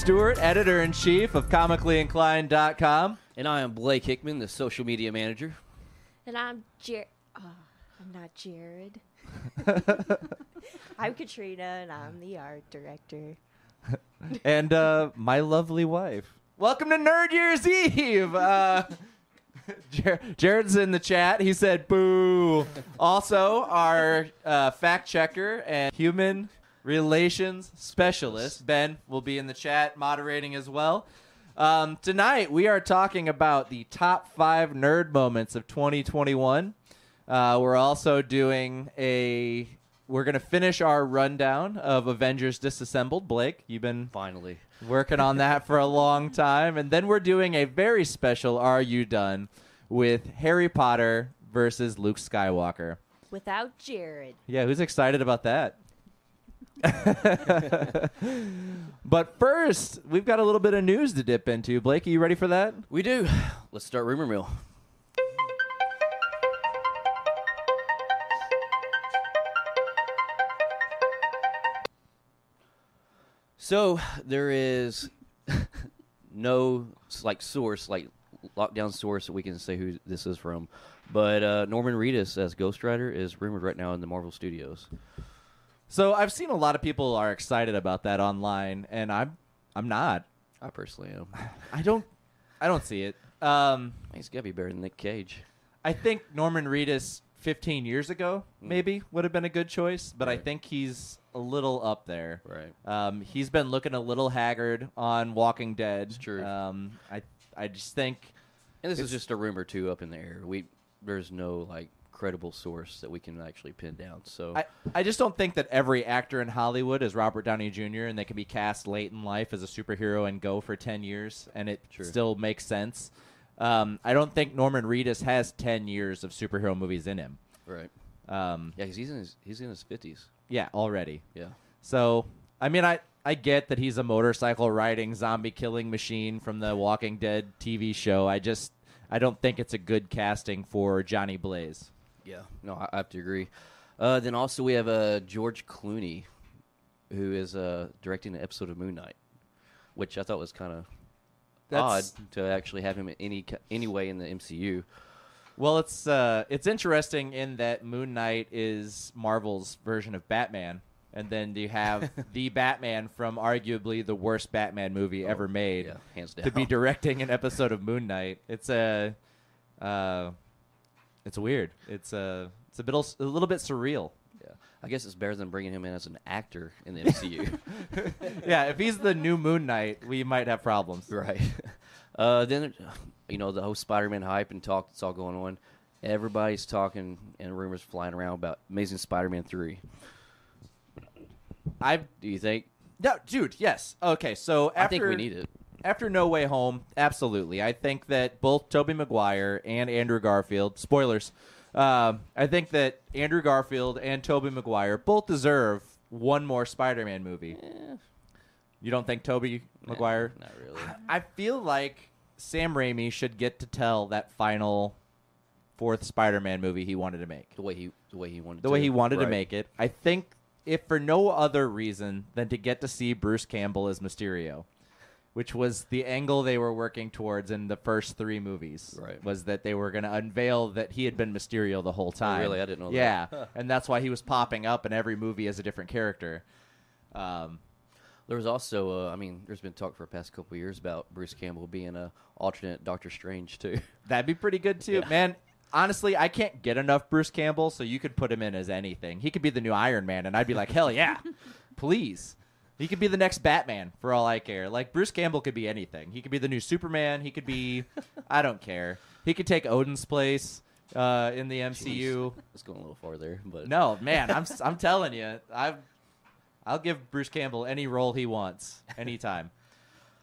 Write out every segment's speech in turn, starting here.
am Stewart, editor in chief of comicallyinclined.com. And I am Blake Hickman, the social media manager. And I'm Jer. Oh, I'm not Jared. I'm Katrina, and I'm the art director. and uh, my lovely wife. Welcome to Nerd Year's Eve. Uh, Jer- Jared's in the chat. He said boo. also, our uh, fact checker and human relations specialist, Ben, will be in the chat moderating as well. Um, tonight, we are talking about the top five nerd moments of 2021. Uh, we're also doing a. We're going to finish our rundown of Avengers Disassembled. Blake, you've been Finally. working on that for a long time. And then we're doing a very special Are You Done with Harry Potter versus Luke Skywalker. Without Jared. Yeah, who's excited about that? but first, we've got a little bit of news to dip into. Blake, are you ready for that? We do. Let's start Rumor Mill. So there is no like source, like lockdown source that we can say who this is from. But uh, Norman Reedus as Ghost Rider is rumored right now in the Marvel Studios. So I've seen a lot of people are excited about that online, and I'm I'm not. I personally am. I don't I don't see it. Um, think it's gotta be better than Nick Cage. I think Norman Reedus 15 years ago maybe would have been a good choice, but I Mm. Right. think he's a little up there. Right. Um, he's been looking a little haggard on Walking Dead. It's true. Um, I I just think And this is just a rumor too, up in the air. We there's no like credible source that we can actually pin down. So I, I just don't think that every actor in Hollywood is Robert Downey Jr. and they can be cast late in life as a superhero and go for 10 years and it True. still makes sense. Um, I don't think Norman Reedus has 10 years of superhero movies in him. right, Um, yeah, 'cause he's in his he's in his fifties. yeah, already. Yeah, So, I mean, I, I get that he's a motorcycle riding zombie killing machine from the Walking Dead TV show. I just I don't think it's a good casting for Johnny Blaze. Yeah. No, I, I have to agree. Uh, then also we have uh, George Clooney, who is uh, directing an episode of Moon Knight, which I thought was kind of odd That's- to actually have him in any ca- any way in the MCU. Well, it's uh, it's interesting in that Moon Knight is Marvel's version of Batman, and then you have the Batman from arguably the worst Batman movie ever made Oh, Yeah, hands down. to be directing an episode of Moon Knight. It's a, uh, it's weird. It's a it's a bit a little bit surreal. yeah, I guess it's better than bringing him in as an actor in the MCU. yeah, if he's the new Moon Knight, we might have problems. Right. Uh, then, you know, the whole Spider-Man hype and talk that's all going on. Everybody's talking and rumors flying around about Amazing Spider-Man three. I Do you think? no, dude. Yes. Okay. So after I think we need it. After No Way Home, absolutely. I think that both Tobey Maguire and Andrew Garfield, spoilers, um, I think that Andrew Garfield and Tobey Maguire both deserve one more Spider-Man movie. Eh, You don't think Tobey Maguire? Not really. I feel like Sam Raimi should get to tell that final fourth Spider-Man movie he wanted to make. The way he, the way he wanted, The to. way he wanted to make it. I think if for no other reason than to get to see Bruce Campbell as Mysterio, which was the angle they were working towards in the first three movies. Right. Was that they were going to unveil that he had been Mysterio the whole time. really? I didn't know that. Yeah, and that's why he was popping up in every movie as a different character. Um, There was also, uh, I mean, there's been talk for the past couple of years about Bruce Campbell being a alternate Doctor Strange too. That'd be pretty good too, Yeah. man. Honestly, I can't get enough Bruce Campbell, so you could put him in as anything. He could be the new Iron Man, and I'd be like, hell yeah, please. He could be the next Batman for all I care. Like Bruce Campbell could be anything. He could be the new Superman. He could be, I don't care. He could take Odin's place uh, in the MCU. It's going a little far there, but No, man, I'm I'm telling you, I I'll give Bruce Campbell any role he wants, anytime.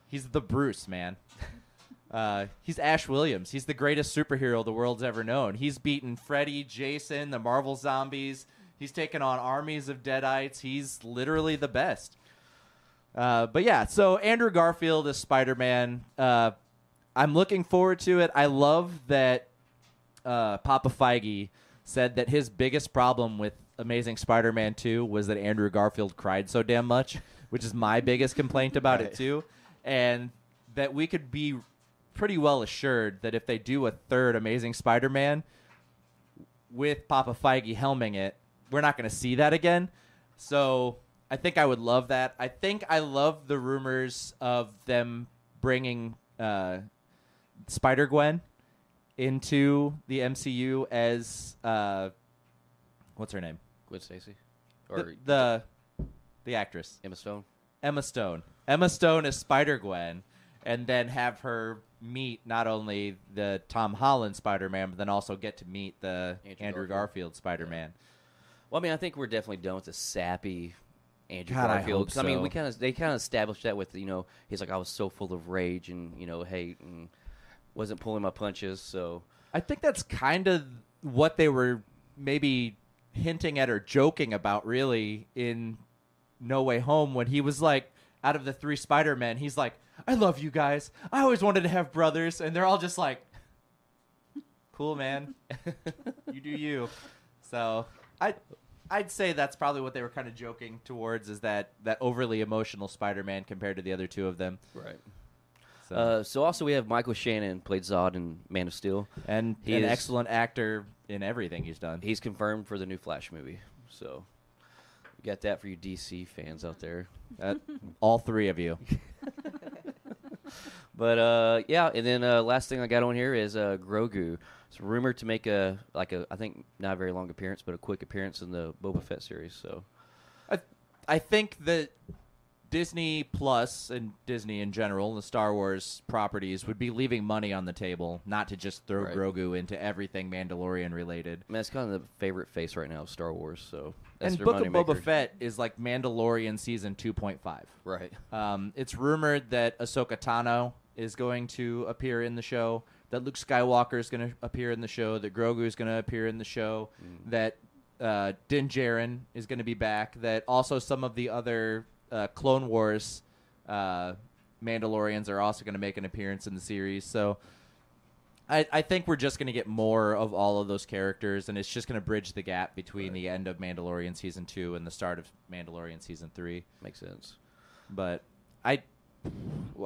He's the Bruce, man. Uh, he's Ash Williams. He's the greatest superhero the world's ever known. He's beaten Freddy, Jason, the Marvel zombies. He's taken on armies of deadites. He's literally the best. Uh, but yeah, so Andrew Garfield is Spider Man. Uh, I'm looking forward to it. I love that uh, Papa Feige said that his biggest problem with Amazing Spider-Man 2 was that Andrew Garfield cried so damn much which is my biggest complaint about Right. it too, and that we could be pretty well assured that if they do a third Amazing Spider-Man with Papa Feige helming it, we're not going to see that again. So I think I would love that. I think I love the rumors of them bringing uh, Spider Gwen into the MCU as uh, what's her name? Gwen Stacy, or the the actress Emma Stone. Emma Stone. Emma Stone as Spider Gwen, and then have her meet not only the Tom Holland Spider Man, but then also get to meet the Andrew Andrew, Garfield. Garfield, Spider Man. Well, I mean, I think we're definitely done with the sappy Andrew God, I Garfield. hope 'Cause, I mean, we kind of they kind of established that with you know he's like I was so full of rage and you know hate and mm, wasn't pulling my punches. So I think that's kind of what they were maybe hinting at or joking about, really, in No Way Home when he was like, out of the three Spider Men, he's like, I love you guys. I always wanted to have brothers. And they're all just like, cool, man. you do you. So I. I'd say that's probably what they were kind of joking towards is that that overly emotional Spider-Man compared to the other two of them. right. So, Uh, so also we have Michael Shannon played Zod in Man of Steel. and he an is- excellent actor in everything he's done. He's confirmed for the new Flash movie. So we got that for you DC fans out there. Uh, all three of you. But uh, yeah, and then uh, last thing I got on here is uh, Grogu. It's rumored to make a like a I think not a very long appearance, but a quick appearance in the Boba Fett series. So I, I think that Disney Plus and Disney in general, the Star Wars properties, would be leaving money on the table, not to just throw Right. Grogu into everything Mandalorian related. I mean, that's kind of the favorite face right now of Star Wars. So that's and Book of Boba. Fett is like Mandalorian season 2.5. right? Um, it's rumored that Ahsoka Tano is going to appear in the show, that Luke Skywalker is going to appear in the show, that Grogu is going to appear in the show, Mm. that uh, Din Djarin is going to be back, that also some of the other uh, Clone Wars uh, Mandalorians are also going to make an appearance in the series. So I, I think we're just going to get more of all of those characters, and it's just going to bridge the gap between the end of Mandalorian season two and the start of Mandalorian season three Makes sense. but I,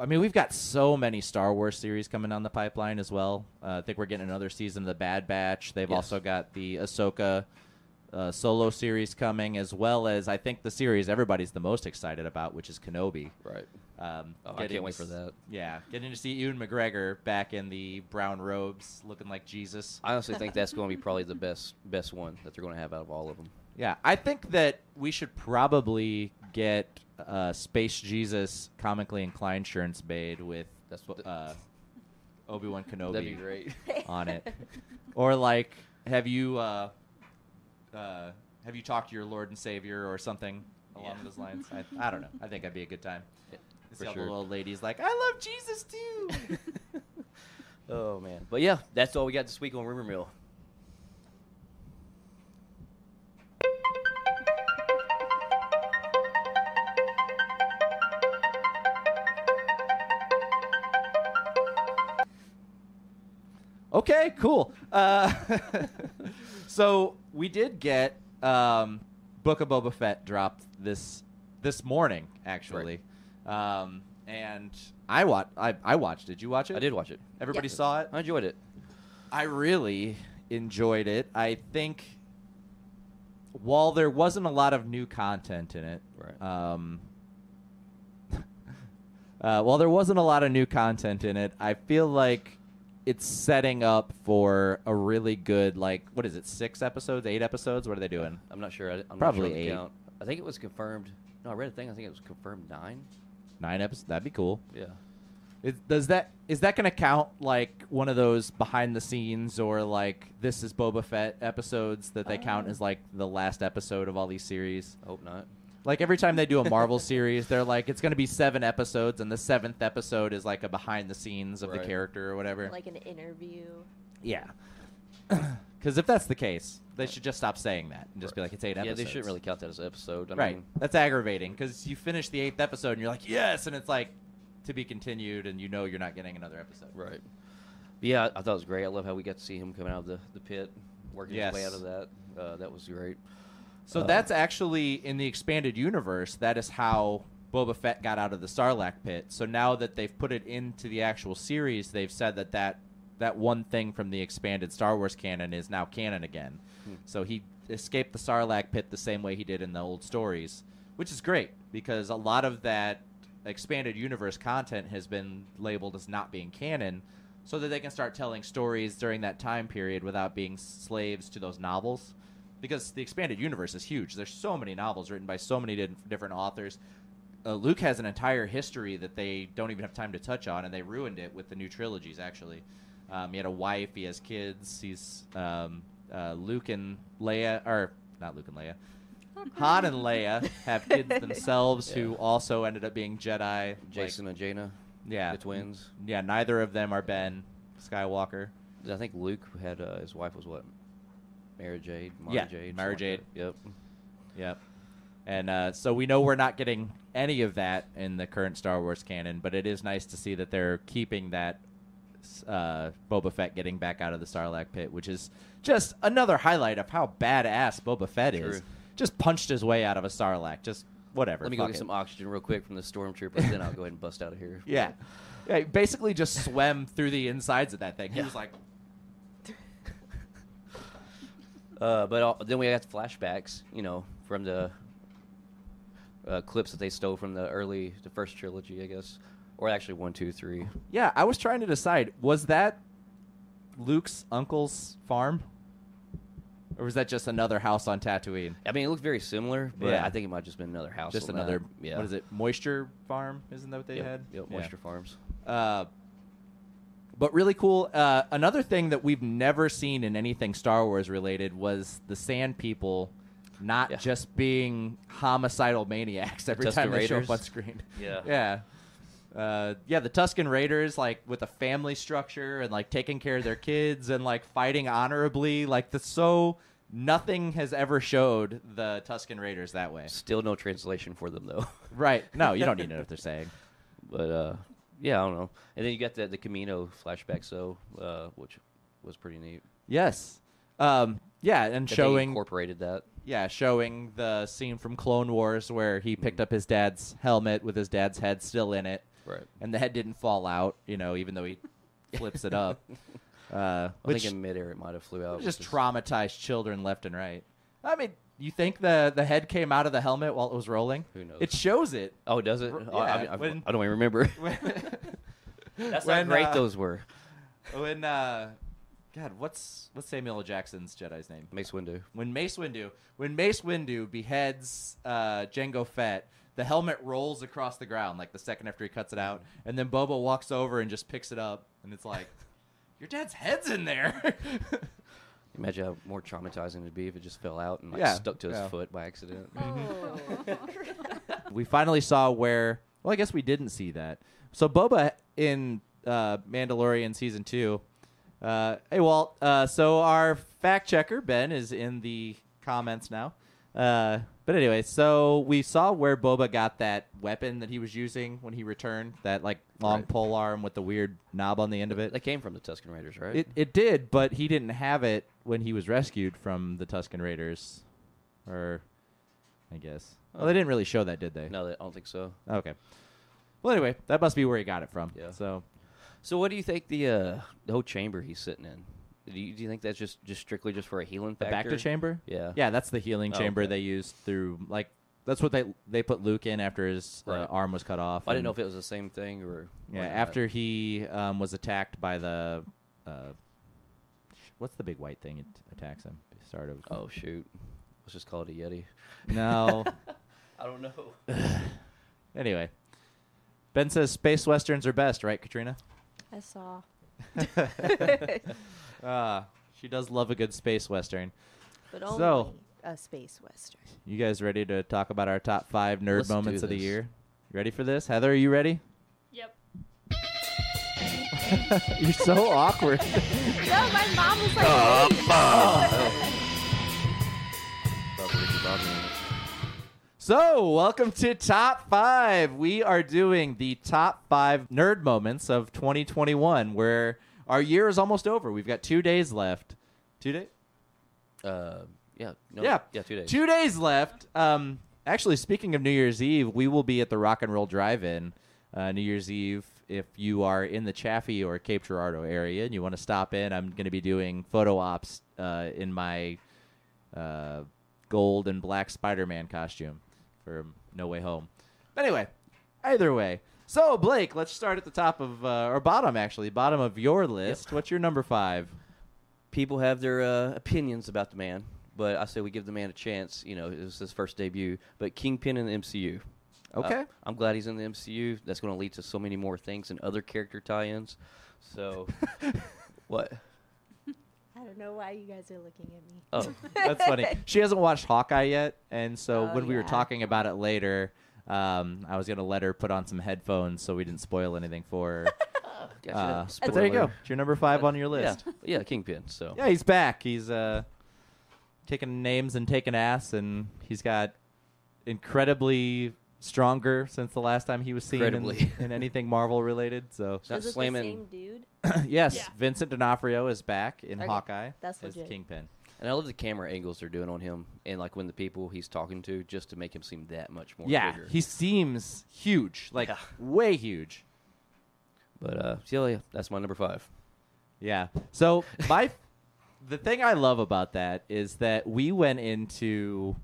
I mean, we've got so many Star Wars series coming on the pipeline as well. Uh, I think we're getting another season of the Bad Batch. They've Yes. also got the Ahsoka uh, solo series coming, as well as I think the series everybody's the most excited about, which is Kenobi. Right. Um, Oh, I can't wait for that. Yeah, getting to see Ewan McGregor back in the brown robes, looking like Jesus. I honestly think that's going to be probably the best best one that they're going to have out of all of them. Yeah, I think that we should probably get uh, Space Jesus comically inclined shirts made with That's what. uh, Obi Wan Kenobi that'd be great. on it, or like, have you uh, uh, have you talked to your Lord and Savior or something along Yeah. those lines? I, I don't know. I think that'd be a good time. Yeah, for sure. the little ladies like, I love Jesus too. Oh man, but yeah, that's all we got this week on Rumor Mill. Okay, cool. Uh, so we did get um, Book of Boba Fett dropped this this morning, actually, um, and I watched. I, I watched. Did you watch it? I did watch it. Everybody Yeah. saw it. I enjoyed it. I really enjoyed it. I think while there wasn't a lot of new content in it, Right. um, uh, while there wasn't a lot of new content in it, I feel like it's setting up for a really good like what is it six episodes eight episodes what are they doing I'm not sure. I, I'm Probably not sure the eight. count. I think it was confirmed. No, I read a thing. I think it was confirmed nine. nine episodes that'd be cool Yeah. Is, does that is that going to count like one of those behind the scenes or like this is Boba Fett episodes that they count Uh. as like the last episode of all these series? I hope not. Like every time they do a Marvel series, they're like it's going to be seven episodes, and the seventh episode is like a behind the scenes of the Right. character or whatever. like an interview. yeah. Because if that's the case, they should just stop saying that and just be like it's eight Yeah, episodes. they shouldn't really count that as an episode. I right. mean, That's aggravating because you finish the eighth episode and you're like yes, and it's like to be continued, and you know you're not getting another episode. right. But yeah, I thought it was great. I love how we got to see him coming out of the, the pit, working his way out of that. Uh, that was great. So Uh, that's actually in the expanded universe. That is how Boba Fett got out of the Sarlacc pit. So now that they've put it into the actual series, they've said that that, that one thing from the expanded Star Wars canon is now canon again. So he escaped the Sarlacc pit the same way he did in the old stories, which is great because a lot of that expanded universe content has been labeled as not being canon so that they can start telling stories during that time period without being slaves to those novels because the expanded universe is huge there's so many novels written by so many different authors uh, luke has an entire history that they don't even have time to touch on and they ruined it with the new trilogies actually um, he had a wife he has kids he's um, uh, luke and leia or not luke and leia Han and Leia have kids themselves who also ended up being Jedi. like- Jacen and Jaina, yeah, the twins. yeah, neither of them are Ben Skywalker. I think Luke had uh, his wife was what? Mara Jade. Mara Yeah, Jade. Mara Jade. Yep. Yep. And uh, so we know we're not getting any of that in the current Star Wars canon, but it is nice to see that they're keeping that uh, Boba Fett getting back out of the Sarlacc pit, which is just another highlight of how badass Boba Fett is. Just punched his way out of a Sarlacc. Just whatever. Let me go get it. some oxygen real quick from the stormtroopers, then I'll go ahead and bust out of here. Yeah. Yeah, basically just swam through the insides of that thing. He Yeah. was like, Uh, but all, then we got flashbacks, you know, from the uh, clips that they stole from the early, the first trilogy, I guess, or actually one, two, three. yeah, I was trying to decide was that Luke's uncle's farm? Or was that just another house on Tatooine? I mean, it looked very similar, but Yeah. I think it might have just been another house. Just another, that. yeah. what is it, moisture farm? Isn't that what they Yep, had? Yep, Yeah. Moisture Farms. Uh, but really cool. Uh, another thing that we've never seen in anything Star Wars related was the Sand People not Yeah. just being homicidal maniacs every Tusken time they show up on screen. Yeah. yeah. Uh, yeah, the Tusken Raiders, like with a family structure and like taking care of their kids and like fighting honorably, like the so nothing has ever showed the Tusken Raiders that way. Still no translation for them though. Right? No, you don't need to know what they're saying. but uh, yeah, I don't know. And then you got the the Kamino flashback, so uh, which was pretty neat. Yes. Um, yeah, and That they showing incorporated that. yeah, showing the scene from Clone Wars where he picked up his dad's helmet with his dad's head still in it, Right. and the head didn't fall out. You know, even though he flips it up. Uh, I which think in midair it might have flew out. just which is- traumatized children left and right. I mean, you think the the head came out of the helmet while it was rolling? Who knows? It shows it. Oh, does it? Oh, I, yeah, I, when- I don't even remember. when, That's when, how great uh, those were. when uh, God, what's what's Samuel L. Jackson's Jedi's name? Mace Windu. when Mace Windu when Mace Windu beheads uh, Jango Fett, the helmet rolls across the ground like the second after he cuts it out, and then Boba walks over and just picks it up, and it's like, your dad's head's in there. Imagine how more traumatizing it'd be if it just fell out and like Yeah, stuck to his yeah. foot by accident. Oh. we finally saw where. Well, I guess we didn't see that. So Boba in uh, Mandalorian season two. Uh, hey Walt. Uh, so our fact checker Ben is in the comments now. Uh, but anyway, so we saw where Boba got that weapon that he was using when he returned. That like long Right. pole arm with the weird knob on the end of it. That came from the Tusken Raiders, right? It it did, but he didn't have it when he was rescued from the Tusken Raiders, or I guess. Well, they didn't really show that, did they? no, I don't think so. Okay. Well, anyway, that must be where he got it from. Yeah. So So, what do you think the uh, the whole chamber he's sitting in? Do you, do you think that's just, just strictly just for a healing the factor? back to chamber. Yeah. Yeah, that's the healing Oh, chamber okay. they used through like that's what they they put Luke in after his uh, arm was cut off. I didn't know if it was the same thing or. yeah after he um, was attacked by the uh, what's the big white thing it attacks him? Start of Oh shoot! Let's just call it a Yeti. no. I don't know. anyway, Ben says space westerns are best, right, Katrina? I saw. Uh, she does love a good space western. But only So- a space western. You guys ready to talk about our top five nerd Let's moments of the year? You ready for this? Heather, are you ready? Yep. You're so awkward. No, my mom was like, wait. Thought Ricky Bobby in it. So, welcome to Top 5. We are doing the top 5 nerd moments of 2021 where our year is almost over. We've got 2 days left. 2 days? Uh, yeah. No, yeah. Yeah. Two days. Two days left. Um, actually, speaking of New Year's Eve, we will be at the Rock and Roll Drive-In uh, New Year's Eve. If you are in the Chaffee or Cape Girardeau area and you want to stop in, I'm going to be doing photo ops uh, in my uh, gold and black Spider-Man costume for No Way Home. But anyway, either way. So Blake, let's start at the top of uh, or bottom actually, bottom of your list. What's your number five? People have their uh, opinions about the man, but I say we give the man a chance. You know, it was his first debut, but Kingpin in the MCU. Okay. Uh, I'm glad he's in the MCU. That's going to lead to so many more things and other character tie-ins. So, what? I don't know why you guys are looking at me. Oh, That's funny. She hasn't watched Hawkeye yet, and so Oh, when we were talking about it later, um, I was gonna let her put on some headphones so we didn't spoil anything for her. gotcha. Uh, but there you go. Spoiler. It's your number five on your list. Yeah, yeah, Kingpin. So Yeah, he's back. He's uh, taking names and taking ass, and he's got incredibly stronger since the last time he was seen in, in anything Marvel related. So It's not Is it slamming. the same dude? yes, Yeah. Vincent D'Onofrio is back in Okay, Hawkeye that's as legit. Kingpin. And I love the camera angles they're doing on him, and like when the people he's talking to, just to make him seem that much more. Yeah, bigger. he seems huge, like Yeah. way huge. But uh, so yeah, that's my number five. Yeah. So my the thing I love about that is that we went into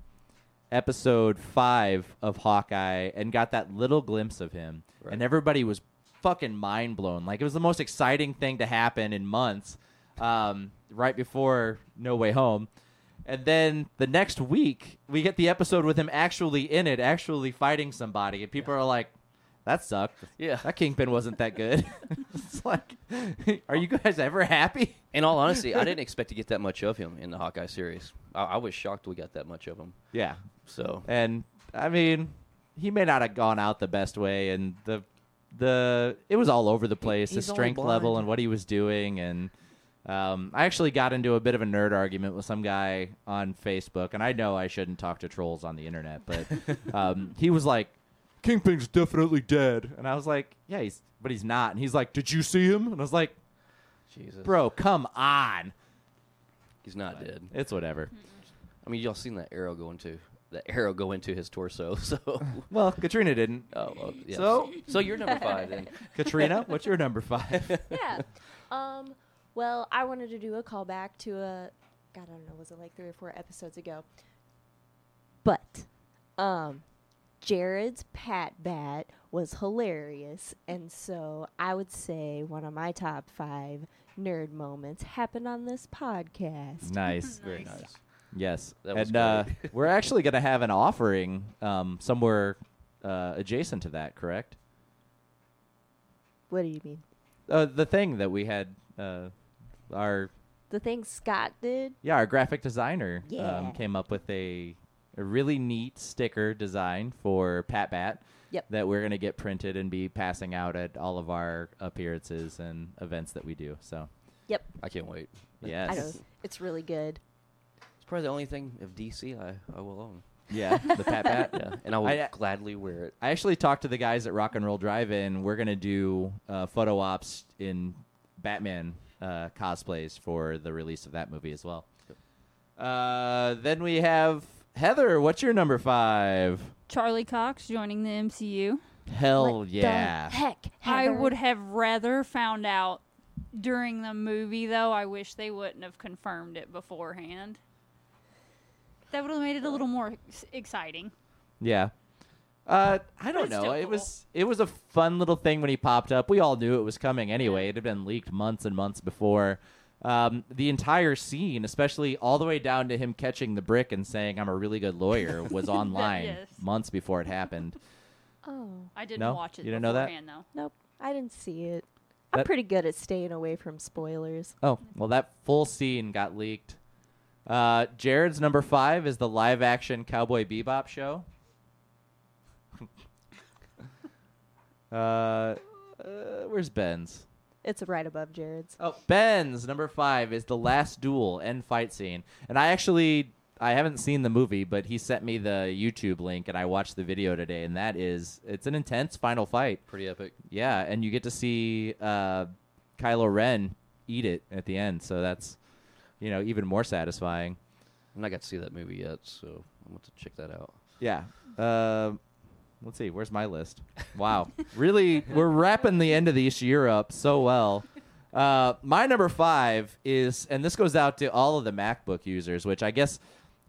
episode five of Hawkeye and got that little glimpse of him, Right. and everybody was fucking mind blown. Like it was the most exciting thing to happen in months. Um, right before No Way Home. And then the next week, we get the episode with him actually in it, actually fighting somebody. And people are like, that sucked. Yeah. That Kingpin wasn't that good. it's like, are you guys ever happy? In all honesty, I didn't expect to get that much of him in the Hawkeye series. I, I was shocked we got that much of him. Yeah. So And I mean, he may not have gone out the best way, and the the it was all over the place. His he's only strength level and what he was doing, and um, I actually got into a bit of a nerd argument with some guy on Facebook, and I know I shouldn't talk to trolls on the internet, but um, he was like, "Kingpin's definitely dead," and I was like, "Yeah, he's but he's not," and he's like, "Did you see him?" And I was like, Jesus, "Bro, come on." he's not dead. It's whatever. I mean, y'all seen that arrow go into that arrow go into his torso. So, oh, Well, Katrina didn't. well, yeah. So- so you're number five then. Katrina, what's your number five? yeah. Um. Well, I wanted to do a callback to a. God, I don't know. Was it like three or four episodes ago? But, um, Jared's Pat Bat was hilarious, and so I would say one of my top five nerd moments happened on this podcast. nice. Very Nice. nice. Yes, That was and uh, we're actually going to have an offering um, somewhere uh, adjacent to that. Correct? What do you mean? Uh, the thing that we had, uh, our The thing Scott did. yeah, our graphic designer Yeah. um, came up with a a really neat sticker design for Pat Bat. Yep. That we're going to get printed and be passing out at all of our appearances and events that we do. So Yep. I can't wait. yes, I know. It's really good. It's probably the only thing of DC I, I will own. yeah, the Pat Bat. Yeah, and I will I- gladly wear it. I actually talked to the guys at Rock and Roll Drive-In. We're gonna do uh, photo ops in Batman uh, cosplays for the release of that movie as well. Uh, then we have Heather. What's your number five? Charlie Cox joining the MCU. Hell What the yeah! heck. I Heather? would have rather found out during the movie, though. I wish they wouldn't have confirmed it beforehand. That would have made it a little more ex- exciting. Yeah. Uh, I don't it's know. still It cool. was it was a fun little thing when he popped up. We all knew it was coming anyway. It had been leaked months and months before. Um, the entire scene, especially all the way down to him catching the brick and saying "I'm a really good lawyer," was online Yes. months before it happened. Oh. I didn't No? watch it You didn't know that? beforehand, though. Nope, I didn't see it. I'm That- pretty good at staying away from spoilers. Oh, well, that full scene got leaked. Uh, Jared's number five is the live action Cowboy Bebop show. uh, uh, where's Ben's? It's right above Jared's. Oh, Ben's number five is the last duel end fight scene, and I actually I haven't seen the movie, but he sent me the YouTube link, and I watched the video today, and that is it's an intense final fight. Pretty epic. Yeah, and you get to see uh, Kylo Ren eat it at the end, so that's you know even more satisfying. I'm not got to see that movie yet, so I'm going to check that out. Yeah. Uh, let's see. Where's my list? Wow. really, we're wrapping the end of this year up so well. Uh, my number five is, and this goes out to all of the MacBook users, which I guess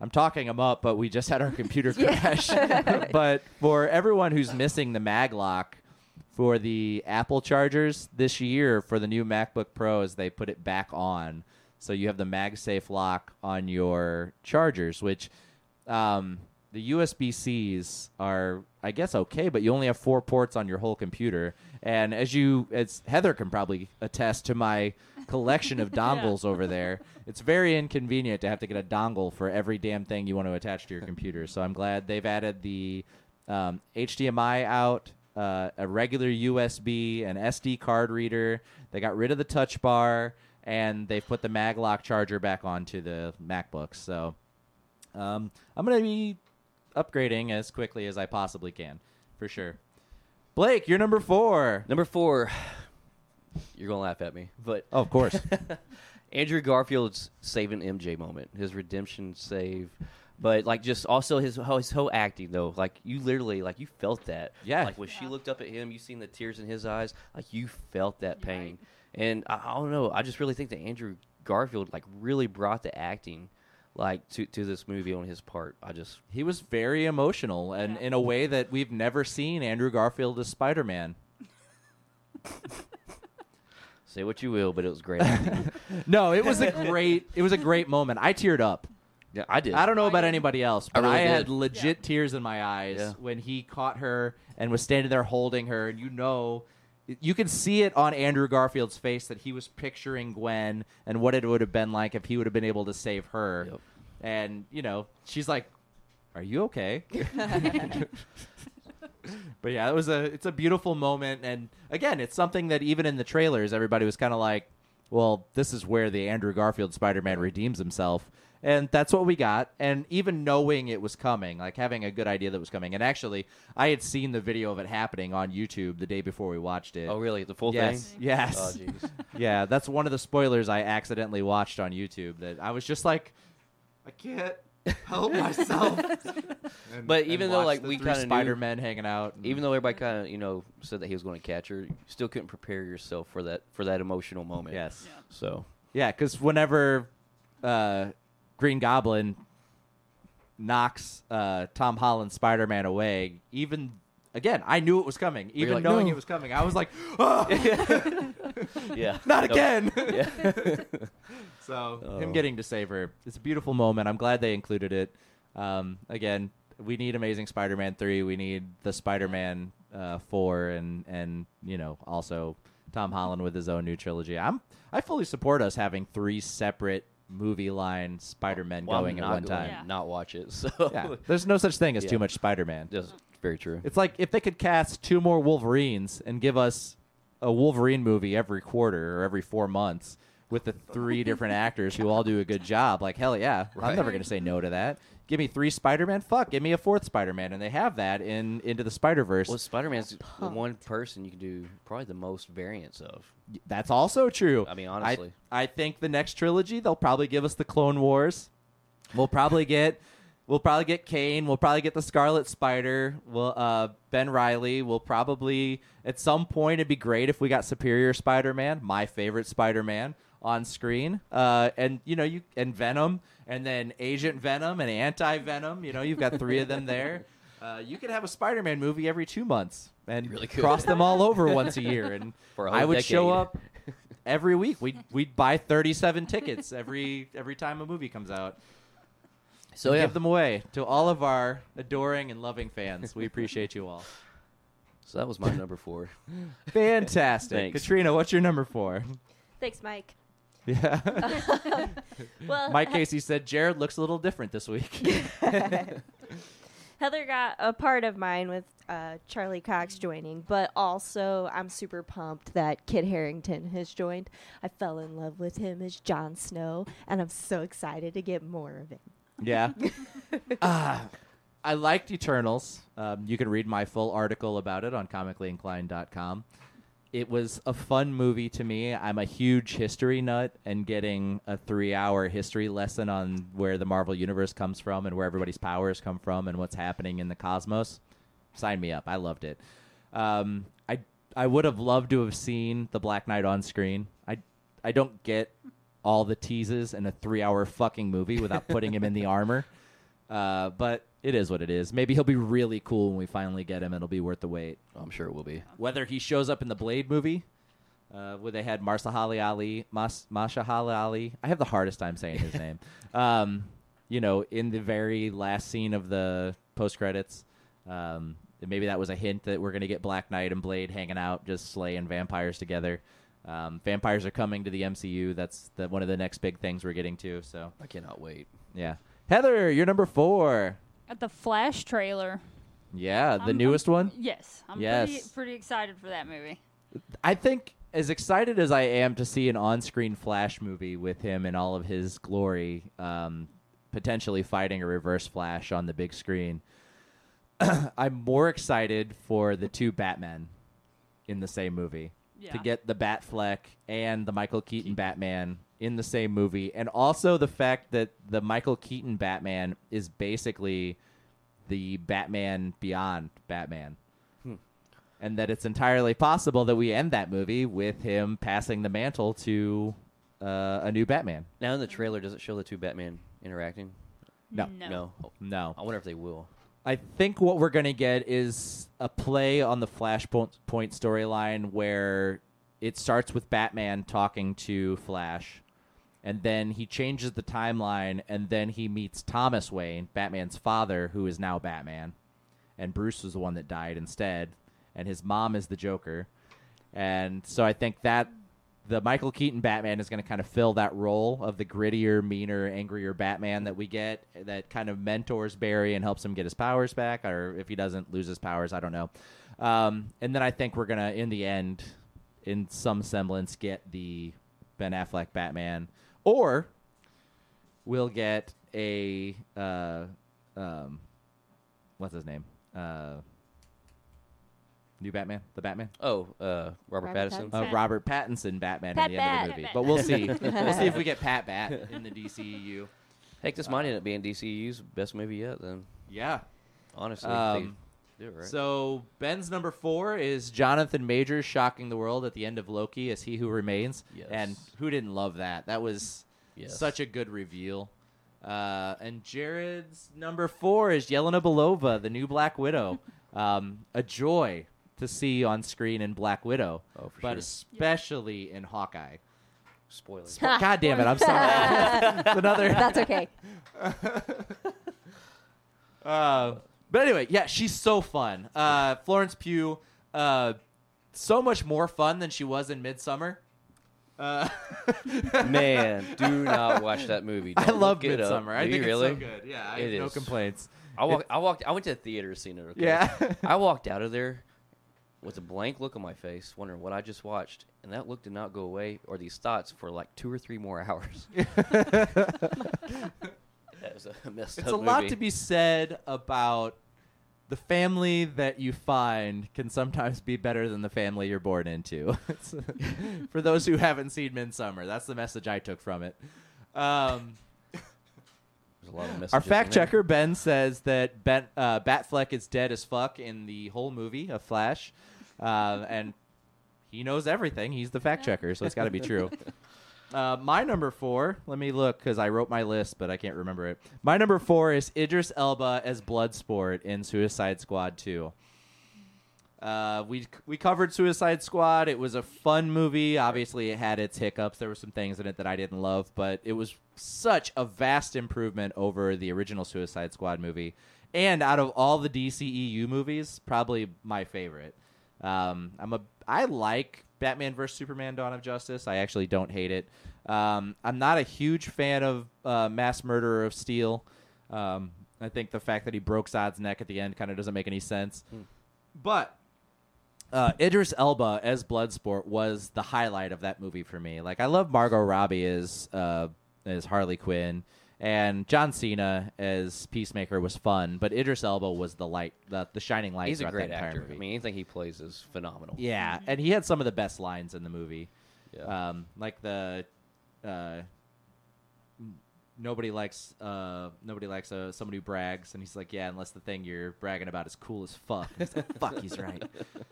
I'm talking them up, but we just had our computer crash. but for everyone who's missing the Maglock for the Apple chargers this year for the new MacBook Pros, they put it back on. So you have the MagSafe lock on your chargers, which um, the USB Cs are, I guess, okay, but you only have four ports on your whole computer. And as you, as Heather can probably attest to my collection of dongles over there, it's very inconvenient to have to get a dongle for every damn thing you want to attach to your computer. So I'm glad they've added the um, HDMI out, uh, a regular USB, an SD card reader. They got rid of the touch bar, and they've put the Maglock charger back onto the MacBooks. So um, I'm going to be upgrading as quickly as I possibly can, for sure. Blake, you're number four. Number four, you're gonna laugh at me, but Oh, of course. Andrew Garfield's saving MJ moment, his redemption save, but like just also his whole- his whole acting though, like you literally like you felt that, Yeah. Like when she looked up at him, you seen the tears in his eyes, like you felt that pain, and I, I don't know, I just really think that Andrew Garfield like really brought the acting like to to this movie on his part. I just he was very emotional, and in a way that we've never seen Andrew Garfield as Spider Man. say what you will, but it was great. No, it was a great. It was a great moment. I teared up. yeah, I did. I don't know about anybody else, but I, really had did. legit tears in my eyes Yeah. when he caught her and was standing there holding her, and you know, you can see it on Andrew Garfield's face that he was picturing Gwen and what it would have been like if he would have been able to save her. Yep. And you know, she's like, "Are you okay?" but yeah, it was a it's a beautiful moment, and again, it's something that even in the trailers, everybody was kind of like, "Well, this is where the Andrew Garfield Spider-Man redeems himself." And that's what we got. And even knowing it was coming, like having a good idea that it was coming. And actually, I had seen the video of it happening on YouTube the day before we watched it. Oh really? The full yes, thing? yes. Oh jeez. yeah, that's one of the spoilers I accidentally watched on YouTube. That I was just like, I can't help myself. And- But and even though, like, we three kinda knew- Spider Men hanging out, and- even though everybody kind of you know said that he was going to catch her, you still couldn't prepare yourself for that for that emotional moment. yes, Yeah. So yeah, because whenever uh, Green Goblin knocks uh, Tom Holland's Spider Man away, even again, I knew it was coming. Even like, knowing "No." it was coming, I was like, "Ah, yeah, not No. again. Yeah. So Oh. him getting to save her, it's a beautiful moment. I'm glad they included it. Um, again, we need Amazing Spider-Man three. We need the Spider-Man uh, four, and and you know also Tom Holland with his own new trilogy. I'm I fully support us having three separate movie line Spider-Man Well, I'm going at one going time. to Not watch it. So Yeah, there's no such thing as Yeah. too much Spider-Man. that's very true. It's like if they could cast two more Wolverines and give us a Wolverine movie every quarter or every four months with the three different actors who all do a good job. Like hell yeah, I'm never gonna say no to that. Give me three Spider-Man. Fuck, give me a fourth Spider-Man, and they have that in Into the Spider-Verse. Well, Spider Man's the one person you can do probably the most variants of. That's also true. I mean, honestly. I, I think the next trilogy they'll probably give us the Clone Wars. We'll probably get we'll probably get Kaine. We'll probably get the Scarlet Spider. We'll uh, Ben Riley. We'll probably at some point it'd be great if we got Superior Spider-Man, my favorite Spider-Man on screen. Uh, and you know you and Venom, and then Agent Venom and Anti Venom. You know you've got three of them there. Uh, you could have a Spider-Man movie every two months and really cross them all over once a year, and For a I whole would show up every week. We'd we'd buy thirty seven tickets every every time a movie comes out. So and yeah, give them away to all of our adoring and loving fans. We appreciate you all. so that was my number four. Fantastic, Katrina. What's your number four? Thanks, Mike. Yeah, Well, Mike Casey said Jared looks a little different this week. Heather got a part of mine with uh, Charlie Cox joining, but also I'm super pumped that Kit Harington has joined. I fell in love with him as Jon Snow, and I'm so excited to get more of him. Yeah. Ah, I liked Eternals. Um, you can read my full article about it on comicallyinclined.com. it was a fun movie to me. I'm a huge history nut, and getting a three-hour history lesson on where the Marvel universe comes from and where everybody's powers come from and what's happening in the cosmos. Sign me up. I loved it. Um, I I would have loved to have seen the Black Knight on screen. I I don't get all the teases in a three-hour fucking movie without putting him in the armor. Uh, but it is what it is. Maybe he'll be really cool when we finally get him. It'll be worth the wait. I'm sure it will be. Whether he shows up in the Blade movie, uh, where they had Marsahali Ali, Mas- Mashahali Ali. I have the hardest time saying his name. Um, you know, in the very last scene of the post credits, um, maybe that was a hint that we're going to get Black Knight and Blade hanging out, just slaying vampires together. Um, vampires are coming to the MCU. That's the, one of the next big things we're getting to. So, I cannot wait. yeah. Heather, you're number four. At the Flash trailer. Yeah, the I'm- newest one. Yes, I'm Yes. pretty pretty excited for that movie. I think as excited as I am to see an on-screen Flash movie with him in all of his glory, um, potentially fighting a Reverse Flash on the big screen, I'm more excited for the two Batmen in the same movie Yeah. to get the Batfleck and the Michael Keaton Batman in the same movie, and also the fact that the Michael Keaton Batman is basically the Batman Beyond Batman and that it's entirely possible that we end that movie with him passing the mantle to uh, a new Batman. Now in the trailer, does it show the two Batman interacting? No. No. No. No, I wonder if they will. I think what we're gonna get is a play on the Flashpoint point storyline where it starts with Batman talking to Flash, and then he changes the timeline, and then he meets Thomas Wayne, Batman's father, who is now Batman, and Bruce was the one that died instead, and his mom is the Joker, and so I think that the Michael Keaton Batman is going to kind of fill that role of the grittier, meaner, angrier Batman that we get that kind of mentors Barry and helps him get his powers back, or if he doesn't lose his powers, I don't know. Um, and then I think we're going to, in the end, in some semblance, get the Ben Affleck Batman, or we'll get a uh, um, what's his name? Uh, new Batman, the Batman. Oh, uh, Robert, Robert Pattinson. Pattinson. Uh, Robert Pattinson Batman Pat in the end of the movie, but we'll see. we'll see if we get Pat Bat in the DCEU. Heck, this might end up being DCU's best movie yet. Then, Yeah. honestly, Um, they do right. So Ben's number four is Jonathan Majors shocking the world at the end of Loki as He Who Remains. Yes. And who didn't love that? That was Yes. such a good reveal. Uh, and Jared's number four is Yelena Belova, the new Black Widow. um, a joy to see on screen in Black Widow, Oh, for but sure. especially in Hawkeye. Spoilers. God damn it! I'm sorry. It's another. That's okay. Uh, but anyway, yeah, she's so fun. Uh, Florence Pugh, uh, so much more fun than she was in Midsommar. Uh, Man, do not watch that movie. I Don't love it. Midsommar. I think really? it's so good. Yeah, I It have no is. complaints. I walked. I walked. I went to the theater to see it. Okay? Yeah. I walked out of there with a blank look on my face, wondering what I just watched, and that look did not go away, or these thoughts for like two or three more hours. that was a messed It's up a lot movie. to be said about the family that you find can sometimes be better than the family you're born into. For those who haven't seen Midsommar, that's the message I took from it. Um, There's a lot of messages Our fact checker Ben says that ben, uh, Batfleck is dead as fuck in the whole movie of Flash, uh, and he knows everything. He's the fact checker, so it's got to be true. Uh, my number four. Let me look because I wrote my list, but I can't remember it. My number four is Idris Elba as Bloodsport in Suicide Squad Two. Uh, we we covered Suicide Squad. It was a fun movie. Obviously, it had its hiccups. There were some things in it that I didn't love, but it was such a vast improvement over the original Suicide Squad movie. And out of all the DCEU movies, probably my favorite. Um, I'm a I like Batman vs Superman: Dawn of Justice. I actually don't hate it. Um, I'm not a huge fan of uh, Mass Murderer of Steel. Um, I think the fact that he broke Zod's neck at the end kind of doesn't make any sense. But uh, Idris Elba as Bloodsport was the highlight of that movie for me. Like I love Margot Robbie as uh, as Harley Quinn, And John Cena as Peacemaker was fun, but Idris Elba was the light, the, the shining light. He's a throughout great that entire actor. Movie. I mean, anything he plays is phenomenal. yeah, and he had some of the best lines in the movie. Yeah. Um, like the uh, nobody likes uh, nobody likes uh, somebody who brags, and he's like, yeah, unless the thing you're bragging about is cool as fuck. And he's like, fuck, he's right.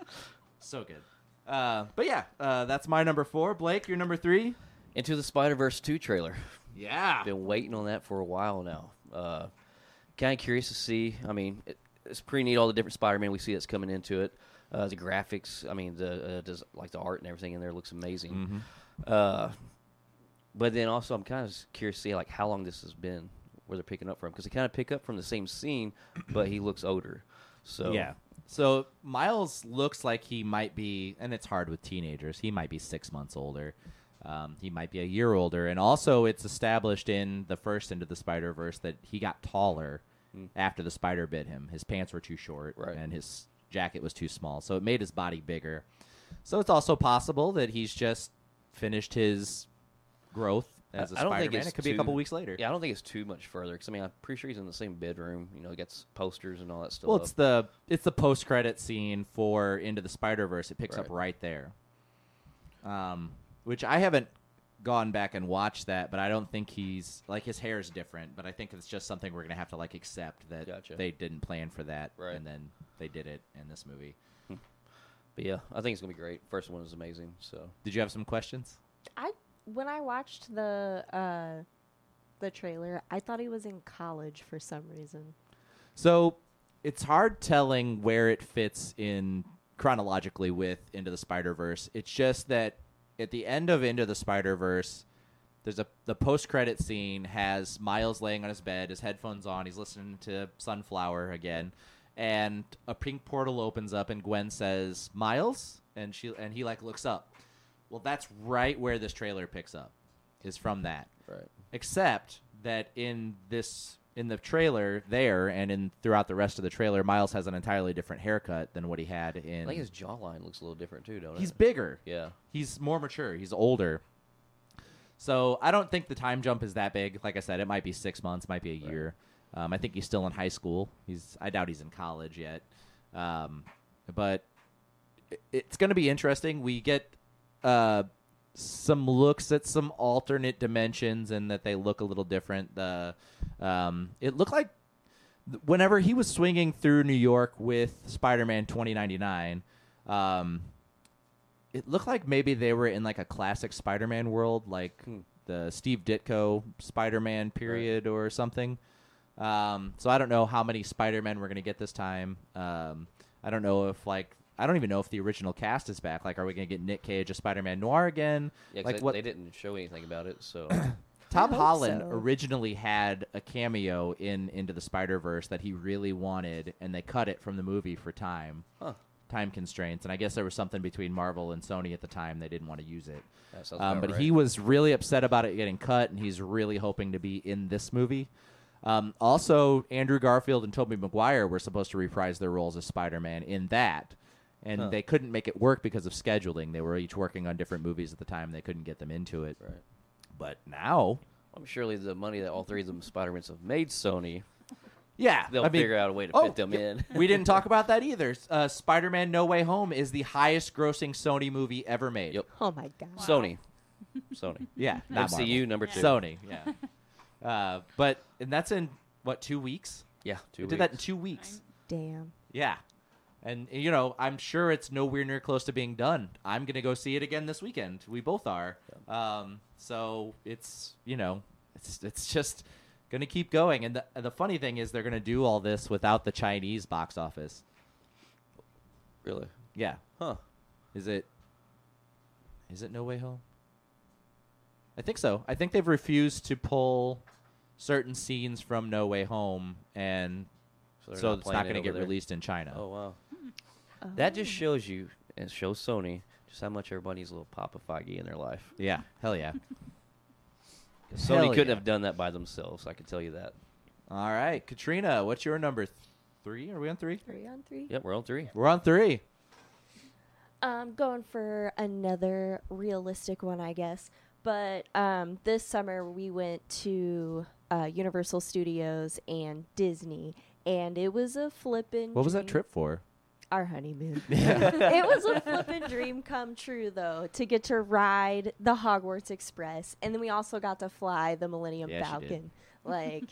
so good. Uh, but yeah, uh, that's my number four. Blake, your number three. Into the Spider Verse two trailer. Yeah. Been waiting on that for a while now. Uh, kind of curious to see. I mean, it, it's pretty neat all the different Spider-Man we see that's coming into it. Uh, the graphics, I mean, the uh, does, like the art and everything in there looks amazing. Mm-hmm. Uh, but then also, I'm kind of curious to see like how long this has been where they're picking up from because they kind of pick up from the same scene, but he looks older. So Yeah. So Miles looks like he might be, and it's hard with teenagers. He might be six months older. Um, he might be a year older, and also it's established in the first Into the Spider Verse that he got taller after the spider bit him. His pants were too short, Right. and his jacket was too small, so it made his body bigger. So it's also possible that he's just finished his growth as a I- I don't Spider think It could be a couple weeks later. Yeah, I don't think it's too much further because I mean I'm pretty sure he's in the same bedroom. You know, he gets posters and all that stuff. Well, it's the it's the post credit scene for Into the Spider Verse. It picks up Right. right there. Um, which I haven't gone back and watched that, but I don't think he's like his hair is different. But I think it's just something we're gonna have to like accept that Gotcha. they didn't plan for that, Right. and then they did it in this movie. but yeah, I think it's gonna be great. First one is amazing. So Did you have some questions? I when I watched the uh, the trailer, I thought he was in college for some reason. So it's hard telling where it fits in chronologically with Into the Spider Verse. It's just that at the end of Into the Spider Verse, there's a the post credit scene has Miles laying on his bed, his headphones on, he's listening to Sunflower again, and a pink portal opens up and Gwen says, "Miles," and she and he like looks up. Well, that's right where this trailer picks up. Is from that right. except that in this in the trailer there and in throughout the rest of the trailer miles has an entirely different haircut than what he had in. I in think his jawline looks a little different too, don't it? he's it? bigger Yeah. he's more mature he's older so i don't think the time jump is that big like i said it might be six months might be a Right. year um, i think he's still in high school he's i doubt he's in college yet um, but it's going to be interesting we get uh, some looks at some alternate dimensions and that they look a little different. The um, it looked like whenever he was swinging through New York with Spider-Man 2099, um, it looked like maybe they were in like a classic Spider-Man world, like Hmm. the Steve Ditko Spider-Man period or something. Um, so I don't know how many Spider-Men we're gonna get this time. Um, I don't know if like I don't even know if the original cast is back. Like, are we gonna get Nick Cage as Spider-Man Noir again? Yeah, like they, what they didn't show anything about it, so Tom Holland so. originally had a cameo in Into the Spider Verse that he really wanted, and they cut it from the movie for time, huh. time constraints. And I guess there was something between Marvel and Sony at the time; they didn't want to use it. Um, but right. he was really upset about it getting cut, and he's really hoping to be in this movie. Um, also, Andrew Garfield and Tobey Maguire were supposed to reprise their roles as Spider-Man in that, and Huh. they couldn't make it work because of scheduling. They were each working on different movies at the time; they couldn't get them into it. Right. But now, I'm surely the money that all three of them Spider-Mans have made Sony, yeah, they'll I mean, figure out a way to oh, fit them yeah, in. we didn't talk about that either. Uh, Spider-Man: No Way Home is the highest-grossing Sony movie ever made. Yep. Oh my god. Sony. Sony. Yeah, not Marvel. MCU number two. Sony. Yeah. uh, but and that's in what two weeks? Yeah, two It did that in weeks. two weeks. Damn. Yeah. And you know, I'm sure it's nowhere near close to being done. I'm gonna go see it again this weekend. We both are. Um, so it's you know, it's it's just gonna keep going. And the the funny thing is, they're gonna do all this without the Chinese box office. Really? Yeah. Huh. Is it? Is it No Way Home? I think so. I think they've refused to pull certain scenes from No Way Home, and they're so it's not going to get there. released in China. Oh wow. Oh. That just shows you and shows Sony just how much everybody's a little Papa Feige in their life. Yeah, hell yeah. Sony Hell couldn't yeah. have done that by themselves. I can tell you that. All right, Katrina, what's your number th- three? Are we on three? Three on three. Yep, we're on three. We're on three. I'm going for another realistic one, I guess. But um, this summer we went to uh, Universal Studios and Disney, and it was a flippin'. What was that trip for? Our honeymoon. it was a flippin' dream come true, though, to get to ride the Hogwarts Express, and then we also got to fly the Millennium Yeah, she did. Falcon. Like,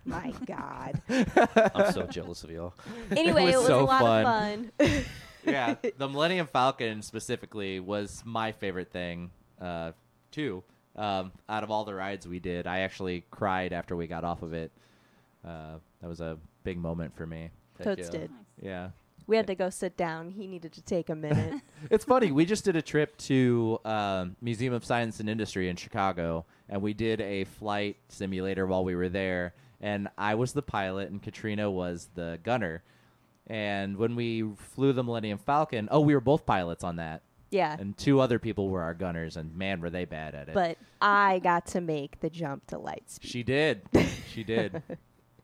my God. I'm so jealous of y'all. Anyway, was it was, so a lot fun. of fun. yeah, the Millennium Falcon specifically was my favorite thing, uh, too. Um, out of all the rides we did, I actually cried after we got off of it. Uh, that was a big moment for me. Heck Totes did. Yeah. We had to go sit down. He needed to take a minute. It's funny. We just did a trip to um, Museum of Science and Industry in Chicago, and we did a flight simulator while we were there. And I was the pilot, and Katrina was the gunner. And when we flew the Millennium Falcon, oh, we were both pilots on that, yeah. and two other people were our gunners. And man, were they bad at it! But I got to make the jump to light speed. She did. she did.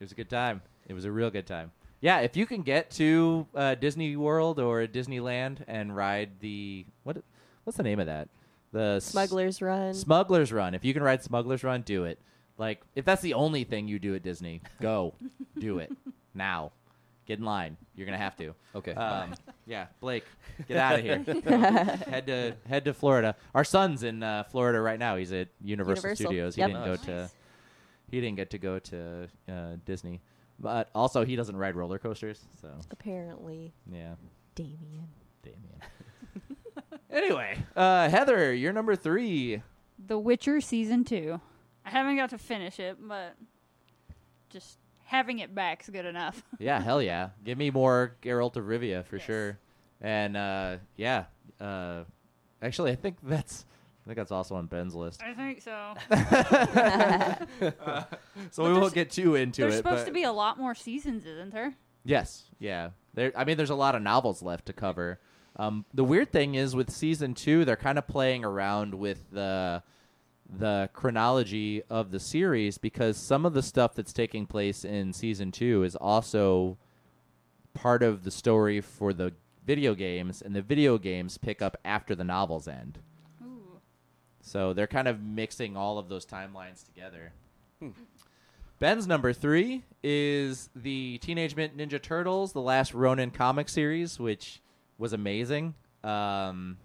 It was a good time. It was a real good time. Yeah, if you can get to uh, Disney World or Disneyland and ride the what? What's the name of that? The s- Smuggler's Run. Smuggler's Run. If you can ride Smuggler's Run, do it. Like if that's the only thing you do at Disney, go do it now. Get in line. You're gonna have to. Okay. Um, yeah, Blake, get out of here. head to head to Florida. Our son's in uh, Florida right now. He's at Universal, Universal. Studios. He Yep. didn't Nice. go to he didn't get to go to uh, Disney, but also he doesn't ride roller coasters. So Apparently, yeah, Damien. Damien. anyway, uh, Heather, you're number three. The Witcher season two. I haven't got to finish it, but just having it back's good enough. Yeah, hell yeah. Give me more Geralt of Rivia for Yes. sure. And uh, yeah, uh, actually, I think that's I think that's also on Ben's list. I think so. So But we won't get too into There's it. There's supposed but to be a lot more seasons, isn't there? yes, yeah. There, I mean, there's a lot of novels left to cover. Um, the weird thing is with season two, they're kind of playing around with the the chronology of the series because some of the stuff that's taking place in season two is also part of the story for the video games, and the video games pick up after the novels end. So they're kind of mixing all of those timelines together. Ben's number three is the Teenage Mutant Ninja Turtles, the last Ronin comic series, which was amazing. Um,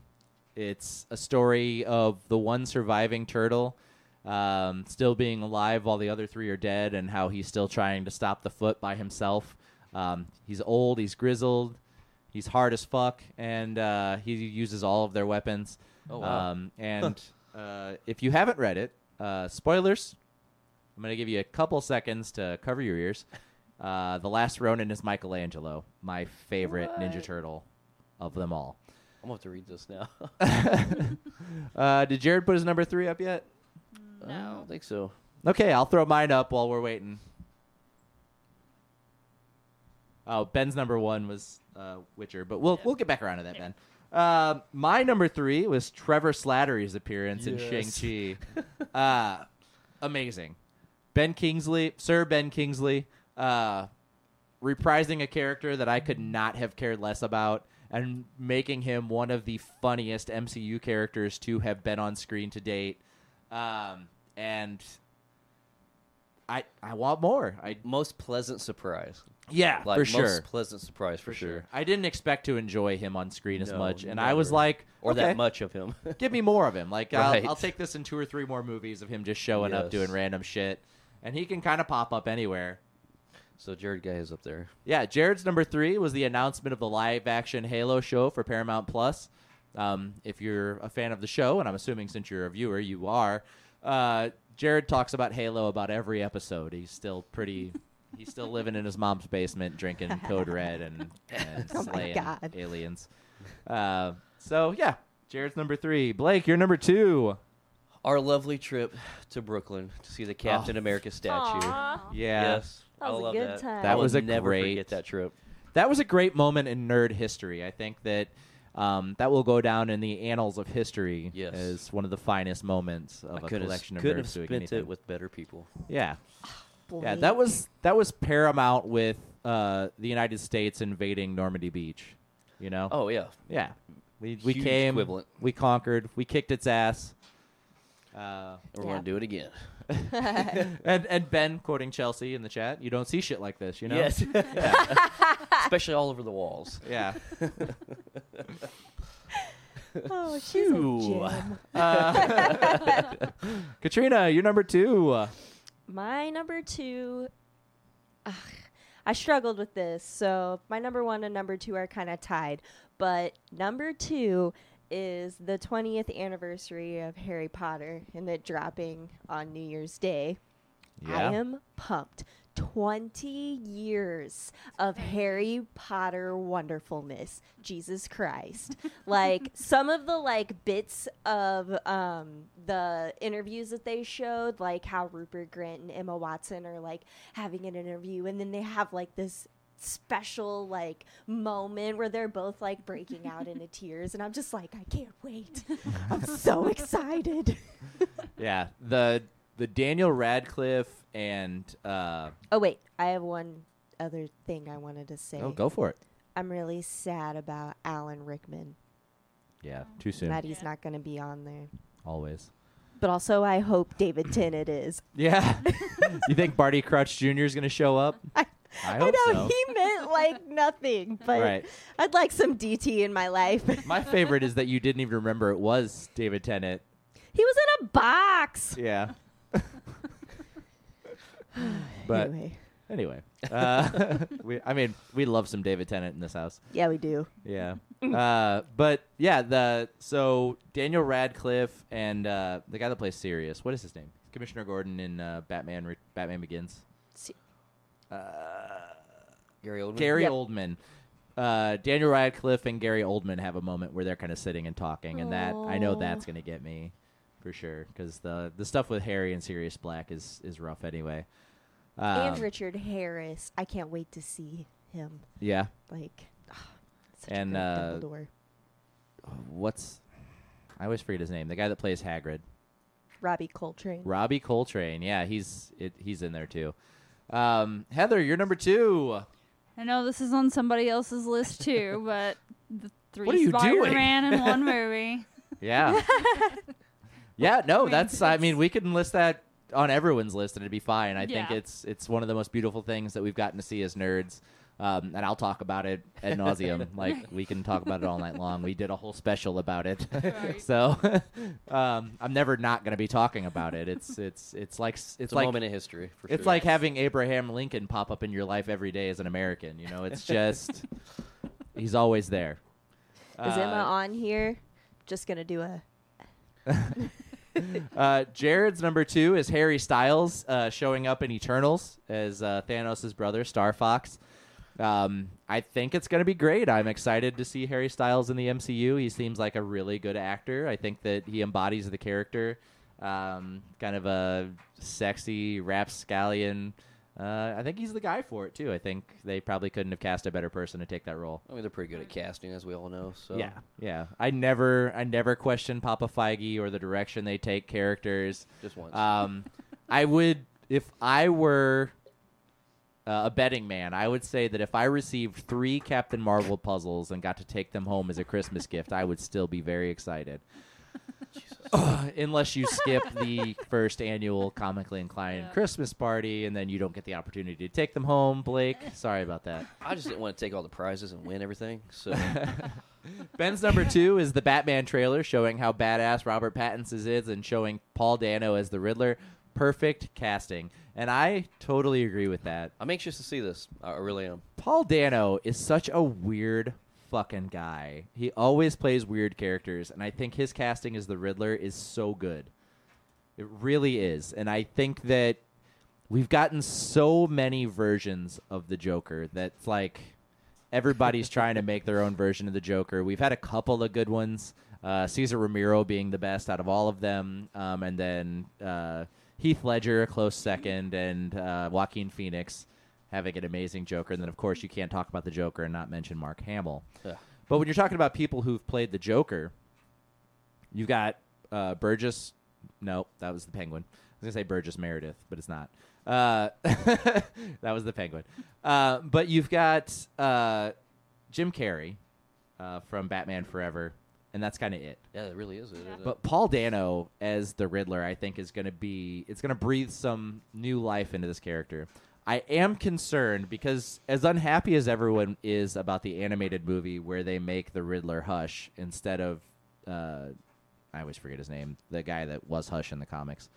it's a story of the one surviving turtle um, still being alive while the other three are dead, and how he's still trying to stop the foot by himself. Um, he's old, he's grizzled, he's hard as fuck, and uh, he uses all of their weapons. Oh, wow. Um, and uh, if you haven't read it, uh, spoilers. I'm going to give you a couple seconds to cover your ears. Uh, the last Ronin is Michelangelo, my favorite Ninja Turtle of them all. I'm gonna have to read this now. Uh, did Jared put his number three up yet? No. I don't think so. Okay, I'll throw mine up while we're waiting. Oh, Ben's number one was uh, Witcher, but we'll Yeah. we'll get back around to that, Ben. Uh, my number three was Trevor Slattery's appearance in Yes. Shang Chi. uh, amazing, Ben Kingsley, Sir Ben Kingsley, uh, reprising a character that I could not have cared less about, and making him one of the funniest MCU characters to have been on screen to date. Um, and I I want more. I Most pleasant surprise. Yeah, Like for most sure. pleasant surprise for, sure. I didn't expect to enjoy him on screen as No, much, and I was like, Or okay, that much of him. give me more of him. Like Right. I'll, I'll take this in two or three more movies of him just showing up doing random shit, and he can kind of pop up anywhere. so Jared Guy is up there. Yeah, Jared's number three was the announcement of the live-action Halo show for Paramount Plus. Um, if you're a fan of the show, and I'm assuming since you're a viewer, you are. Uh, Jared talks about Halo about every episode. He's still pretty. He's still living in his mom's basement, drinking Code Red and, and Oh slaying God. aliens. Uh, so yeah, Jared's number three. Blake, you're number two. Our lovely trip to Brooklyn to see the Captain Oh. America statue. Aw. Yeah, Yes, That I was a love good that. time. That I was a never great- forget that trip. that was a great moment in nerd history. I think that um, that will go down in the annals of history Yes. as one of the finest moments of I a could have collection of could nerds have spent anything. it with better people. yeah, yeah. That was that was paramount with uh, the United States invading Normandy Beach. You know. Oh yeah, yeah. We we Huge came. equivalent. We conquered. We kicked its ass. Uh, We're Yeah. going to do it again. and and Ben quoting Chelsea in the chat. You don't see shit like this, you know. Yes. Especially all over the walls. yeah. oh, she's Phew. a gem. Uh, Katrina, you're number two. My number two, ugh, I struggled with this. So my number one and number two are kind of tied. But number two is the 20th anniversary of Harry Potter and it dropping on New Year's Day. Yeah. I am pumped. 20 years of Harry Potter wonderfulness. Jesus Christ. like some of the like bits of um the interviews that they showed, like how Rupert Grint and Emma Watson are like having an interview and then they have like this special like moment where they're both like breaking out into tears and I'm just like I can't wait. I'm so excited. Yeah. The the Daniel Radcliffe and uh, Oh wait, I have one other thing I wanted to say. oh, go for it. I'm really sad about Alan Rickman. Yeah. Too soon. That he's Yeah. not going to be on there. Always. But also, I hope David Tennant is. Yeah. you think Barty Crouch Jr. is going to show up? I, I I know so. he meant like nothing, but Right. I'd like some DT in my life. My favorite is that you didn't even remember it was David Tennant. he was in a box. Yeah. but anyway, anyway, uh, we, I mean, we love some David Tennant in this house. yeah, we do. Yeah. Uh, but yeah, the so Daniel Radcliffe and uh, the guy that plays Sirius, what is his name? Commissioner Gordon in uh, Batman. Re- Batman Begins. Se- Uh, Gary Oldman. Gary Yep. Oldman. Uh, Daniel Radcliffe and Gary Oldman have a moment where they're kind of sitting and talking, and that I know that's gonna get me for sure because the the stuff with Harry and Sirius Black is is rough anyway. Um, and Richard Harris. I can't wait to see him. yeah. Like, such And, a uh, Dumbledore. What's I always forget his name. The guy that plays Hagrid. Robbie Coltrane. Robbie Coltrane. Yeah, he's it, he's in there too. Um, Heather, you're number two. I know this is on somebody else's list too, but the three What are you? Spider-Man in one movie. Yeah. yeah. No, that's. I mean, we can list that on everyone's list, and it'd be fine. I think it's it's one of the most beautiful things that we've gotten to see as nerds. Um, and I'll talk about it ad nauseum. like we can talk about it all night long. We did a whole special about it. Right. so um, I'm never not going to be talking about it. It's it's it's like s- it's, It's a moment in history. For It's sure. like having Abraham Lincoln pop up in your life every day as an American. You know, it's just he's always there. Is Emma Uh, on here? Just gonna do a. uh, Jared's number two is Harry Styles uh, showing up in Eternals as uh, Thanos' brother, Star Fox. Um, I think it's going to be great. I'm excited to see Harry Styles in the MCU. He seems like a really good actor. I think that he embodies the character. Um, kind of a sexy rapscallion. Uh, I think he's the guy for it too. I think they probably couldn't have cast a better person to take that role. I mean, they're pretty good at casting, as we all know. So Yeah, yeah. I never, I never question Papa Feige or the direction they take characters. just once. Um, I would, if I were uh, a betting man, I would say that if I received three Captain Marvel puzzles and got to take them home as a Christmas gift, I would still be very excited. Unless you skip the first annual comically inclined Yeah. Christmas party and then you don't get the opportunity to take them home, Blake. Sorry about that. I just didn't want to take all the prizes and win everything. So Ben's number two is the Batman trailer showing how badass Robert Pattinson is and showing Paul Dano as the Riddler. Perfect casting. And I totally agree with that. I'm anxious to see this. I I really am. Paul Dano is such a weird fucking guy. He always plays weird characters, and I think his casting as the Riddler is so good. It really is. And I think that we've gotten so many versions of the Joker that's like everybody's trying to make their own version of the Joker. We've had a couple of good ones. Uh, Cesar Romero being the best out of all of them, um, and then uh, Heath Ledger a close second, and uh, Joaquin Phoenix having an amazing Joker. And then, of course, you can't talk about the Joker and not mention Mark Hamill. Yeah. But when you're talking about people who've played the Joker, you've got uh, Burgess. No, that was the Penguin. I was gonna say Burgess Meredith, but it's not. Uh, that was the Penguin. Uh, but you've got uh, Jim Carrey uh, from Batman Forever. and that's kind of it. Yeah, it really is. It, Yeah. it? But Paul Dano as the Riddler, I think, is going to be it's going to breathe some new life into this character. I am concerned because as unhappy as everyone is about the animated movie where they make the Riddler Hush instead of uh, I always forget his name, the guy that was Hush in the comics.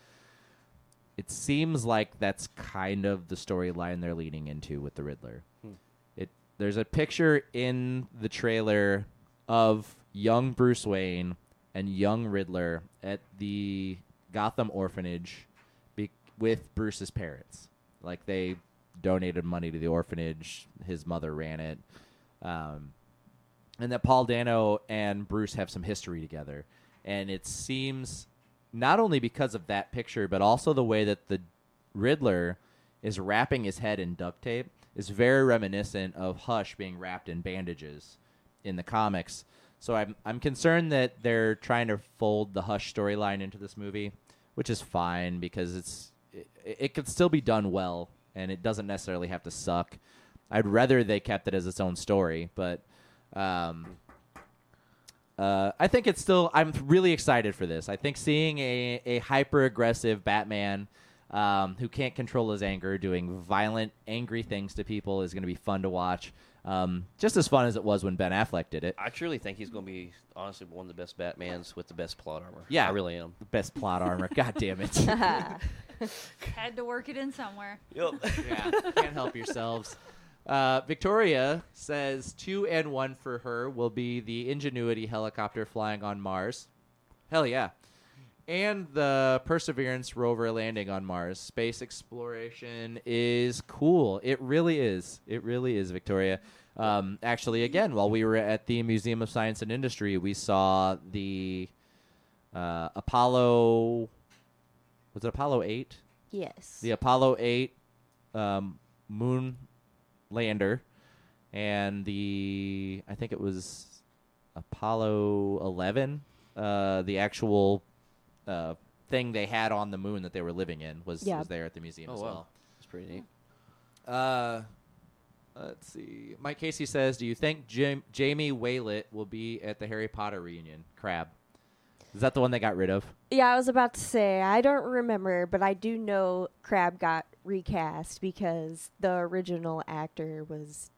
It seems like that's kind of the storyline they're leaning into with the Riddler. Hmm. It there's a picture in the trailer of young Bruce Wayne and young Riddler at the Gotham orphanage be- with Bruce's parents. Like they donated money to the orphanage. His mother ran it. Um, and that Paul Dano and Bruce have some history together. And it seems not only because of that picture, but also the way that the Riddler is wrapping his head in duct tape is very reminiscent of Hush being wrapped in bandages in the comics. So I'm I'm concerned that they're trying to fold the Hush storyline into this movie, which is fine because it's it, it could still be done well and it doesn't necessarily have to suck. I'd rather they kept it as its own story, but um, uh, I think it's still. I'm really excited for this. I think seeing a, a hyper aggressive Batman um, who can't control his anger, doing violent, angry things to people is going to be fun to watch. Um, just as fun as it was when Ben Affleck did it. I truly think he's going to be honestly one of the best Batmans with the best plot armor. Yeah. I really am. Best plot armor. God damn it. Had to work it in somewhere. Yep. yeah, can't help yourselves. Uh, Victoria says two and one for her will be the Ingenuity helicopter flying on Mars. Hell yeah. And the Perseverance rover landing on Mars. Space exploration is cool. It really is. It really is, Victoria. Um, actually, again, while we were at the Museum of Science and Industry, we saw the uh, Apollo. Was it Apollo 8? yes. the Apollo 8 um, moon lander and the I think it was Apollo 11 uh, the actual uh, thing they had on the moon that they were living in was, Yeah. was there at the museum Oh, as wow. well. It's pretty neat. Uh, let's see. Mike Casey says, "Do you think Jim, Jamie Waylett will be at the Harry Potter reunion?" Crabbe. Is that the one they got rid of? Yeah, I was about to say I don't remember, but I do know Crabbe got recast because the original actor was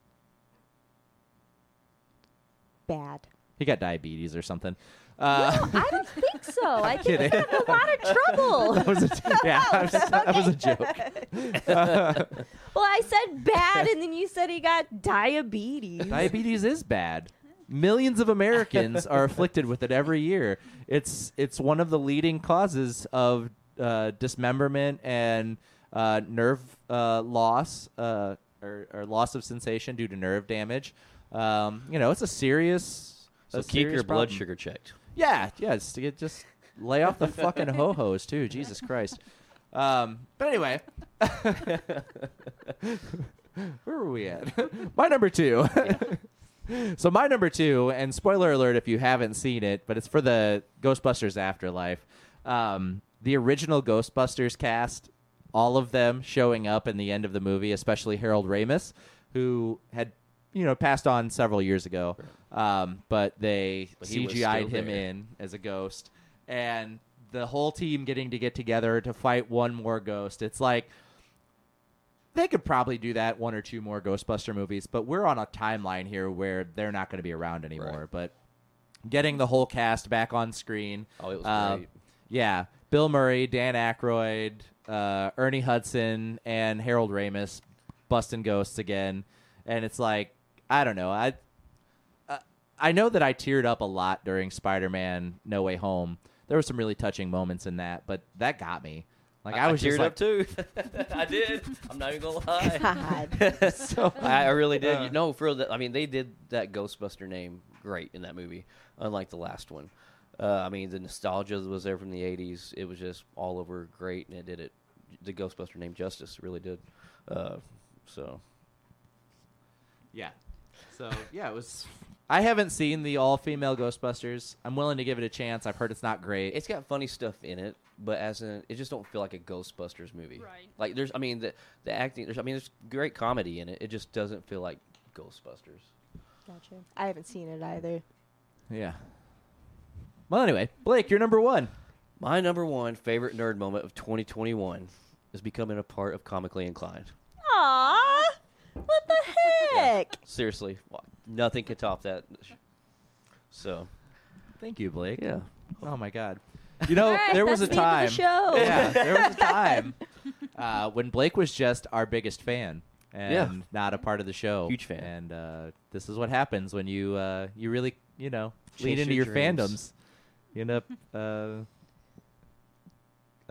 bad. He got diabetes or something. Uh, I don't think so. I think he kidding. got in a lot of trouble. that was a, yeah, that was, that was a joke. well, I said bad, and then you said he got diabetes. Diabetes is bad. Millions of Americans are afflicted with it every year. It's it's one of the leading causes of uh, dismemberment and uh, nerve uh, loss uh, or, or loss of sensation due to nerve damage. Um, you know, it's a serious. So a keep your serious blood sugar checked. Yeah, yeah. Just, to get, just lay off the fucking ho hos too. Jesus Christ. Um, but anyway, where were we at? my number two. so my number two, and spoiler alert if you haven't seen it, but it's for the Ghostbusters Afterlife. Um, the original Ghostbusters cast, all of them showing up in the end of the movie, especially Harold Ramis, who had you know passed on several years ago, um, but they But CGI'd him there. in as a ghost, and the whole team getting to get together to fight one more ghost. It's like they could probably do that one or two more Ghostbuster movies, but we're on a timeline here where they're not going to be around anymore. Right. But getting the whole cast back on screen, Oh, it was uh, great. yeah, Bill Murray, Dan Aykroyd, uh, Ernie Hudson, and Harold Ramis busting ghosts again, and it's like I don't know, I. uh, I know that I teared up a lot during Spider-Man: No Way Home. There were some really touching moments in that, but that got me. Like I, was teared just like, up too. I did. I'm not even gonna lie. God. so I, I really did. Uh. You no, for real. that- I mean, they did that Ghostbuster name great in that movie, unlike the last one. Uh, I mean, the nostalgia was there from the '80s. It was just all over great, and it did it. The Ghostbuster name justice really did. Uh, so Yeah. So yeah, it was. I haven't seen the all-female Ghostbusters. I'm willing to give it a chance. I've heard it's not great. it's got funny stuff in it, but as in, it just don't feel like a Ghostbusters movie. Right. Like there's, I mean, the the acting. There's, I mean, there's great comedy in it. It just doesn't feel like Ghostbusters. Gotcha. I haven't seen it either. yeah. Well, anyway, Blake, you're number one. My number one favorite nerd moment of 2021 is becoming a part of Comically Inclined. Aww. What the heck? Seriously, nothing could top that. So, Thank you, Blake. yeah. Oh my God. You know, All right, there was a that's the end time. of the show. Yeah, there was a time uh, when Blake was just our biggest fan and Yeah. not a part of the show. Huge fan. And uh, this is what happens when you uh, you really you know lead into your your, fandoms. You end up.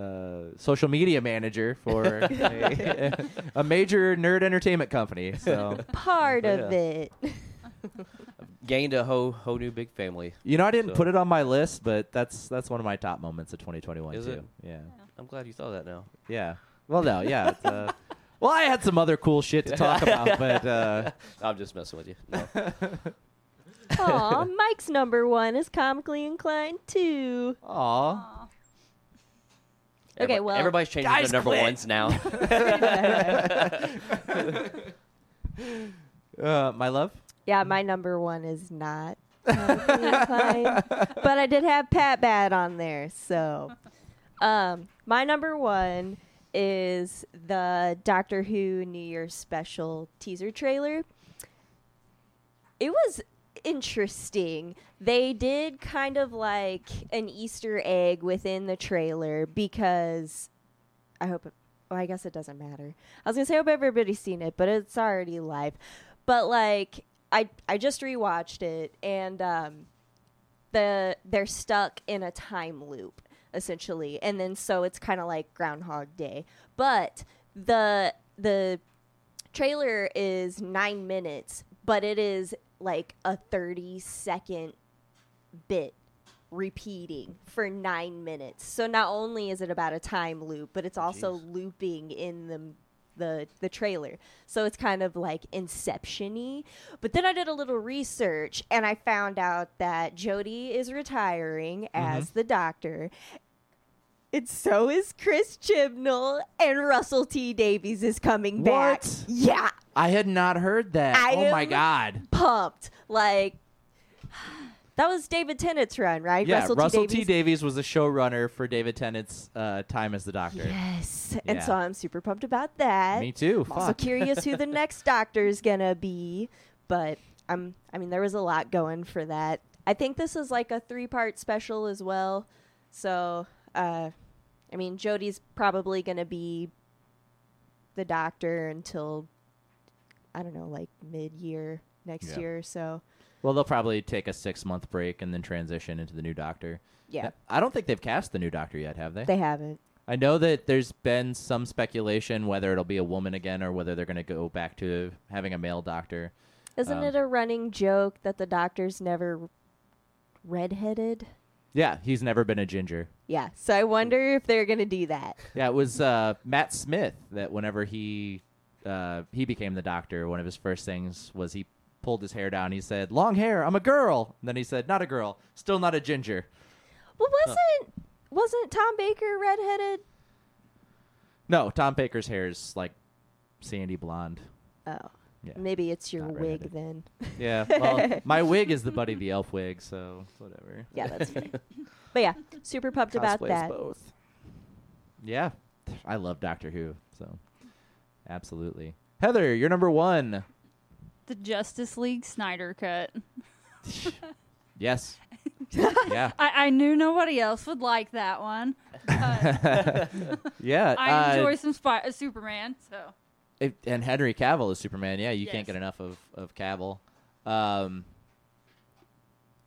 Uh, social media manager for a, a major nerd entertainment company. So Part of Yeah. it. Gained a whole whole new big family. you know, I didn't So- put it on my list, but that's that's one of my top moments of 2021 Is too. it? Yeah. I'm glad you saw that now. Yeah. Well, no, yeah. It's, uh, well, I had some other cool shit to talk about, but uh, I'm just messing with you. No. Aw, Mike's number one is comically inclined too. aw. Aw. Okay, Everybody- well- everybody's changing Guys, their number quit. ones now. Uh, my love. Yeah, my number one is not comically inclined, but I did have Pat Bad on there. So, um, my number one is the Doctor Who New Year's special teaser trailer. It was interesting. They did kind of like an Easter egg within the trailer because I hope. It, well, I guess it doesn't matter. I was gonna say I hope everybody's seen it, but it's already live. But like, I I just rewatched it, and um, the they're stuck in a time loop essentially, and then so it's kind of like Groundhog Day. But the the trailer is nine minutes, but it is like a thirty second bit repeating for nine minutes. So not only is it about a time loop, but it's also Jeez. looping in the the the trailer. So it's kind of like Inception-y. But then I did a little research and I found out that Jodie is retiring mm-hmm. as the doctor. And so is Chris Chibnall and Russell T Davies is coming back. What? Yeah, I had not heard that. I oh my god. pumped. Like that was David Tennant's run, right? Yeah, Russell, Russell, T. T. Davies was the showrunner for David Tennant's uh, time as the Doctor. Yes, and Yeah. so I'm super pumped about that. Me too. I'm also curious who the next Doctor is gonna be, but I'm. I mean, there was a lot going for that. I think this is like a three-part special as well. So, uh, I mean, Jodie's probably gonna be the Doctor until I don't know, like mid-year next Yeah. year or so. Well, they'll probably take a six month break and then transition into the new Doctor. Yeah, I don't think they've cast the new Doctor yet, have they? they haven't. I know that there's been some speculation whether it'll be a woman again or whether they're going to go back to having a male Doctor. Isn't Um, it a running joke that the Doctor's never redheaded? Yeah, he's never been a ginger. Yeah, so I wonder if they're gonna do that. Yeah, it was uh, Matt Smith that whenever he uh, he became the Doctor, one of his first things was he pulled his hair down. He said, "Long hair, I'm a girl." And then he said, "Not a girl, still not a ginger." Well, wasn't wasn't Tom Baker redheaded? No, Tom Baker's hair is like sandy blonde. Oh, Yeah. maybe it's your Not wig redheaded. then. Yeah, well, my wig is the Buddy the Elf wig, so whatever. Yeah, that's fair. but yeah, super pumped about Cosplays that. both. Yeah, I love Doctor Who, so absolutely. Heather, you're number one. The Justice League Snyder cut. Yes. yeah. I, I knew nobody else would like that one. But Yeah. I uh, enjoy some spy- uh, Superman, so It, and Henry Cavill is Superman. Yeah, you Yes. can't get enough of of Cavill. Um,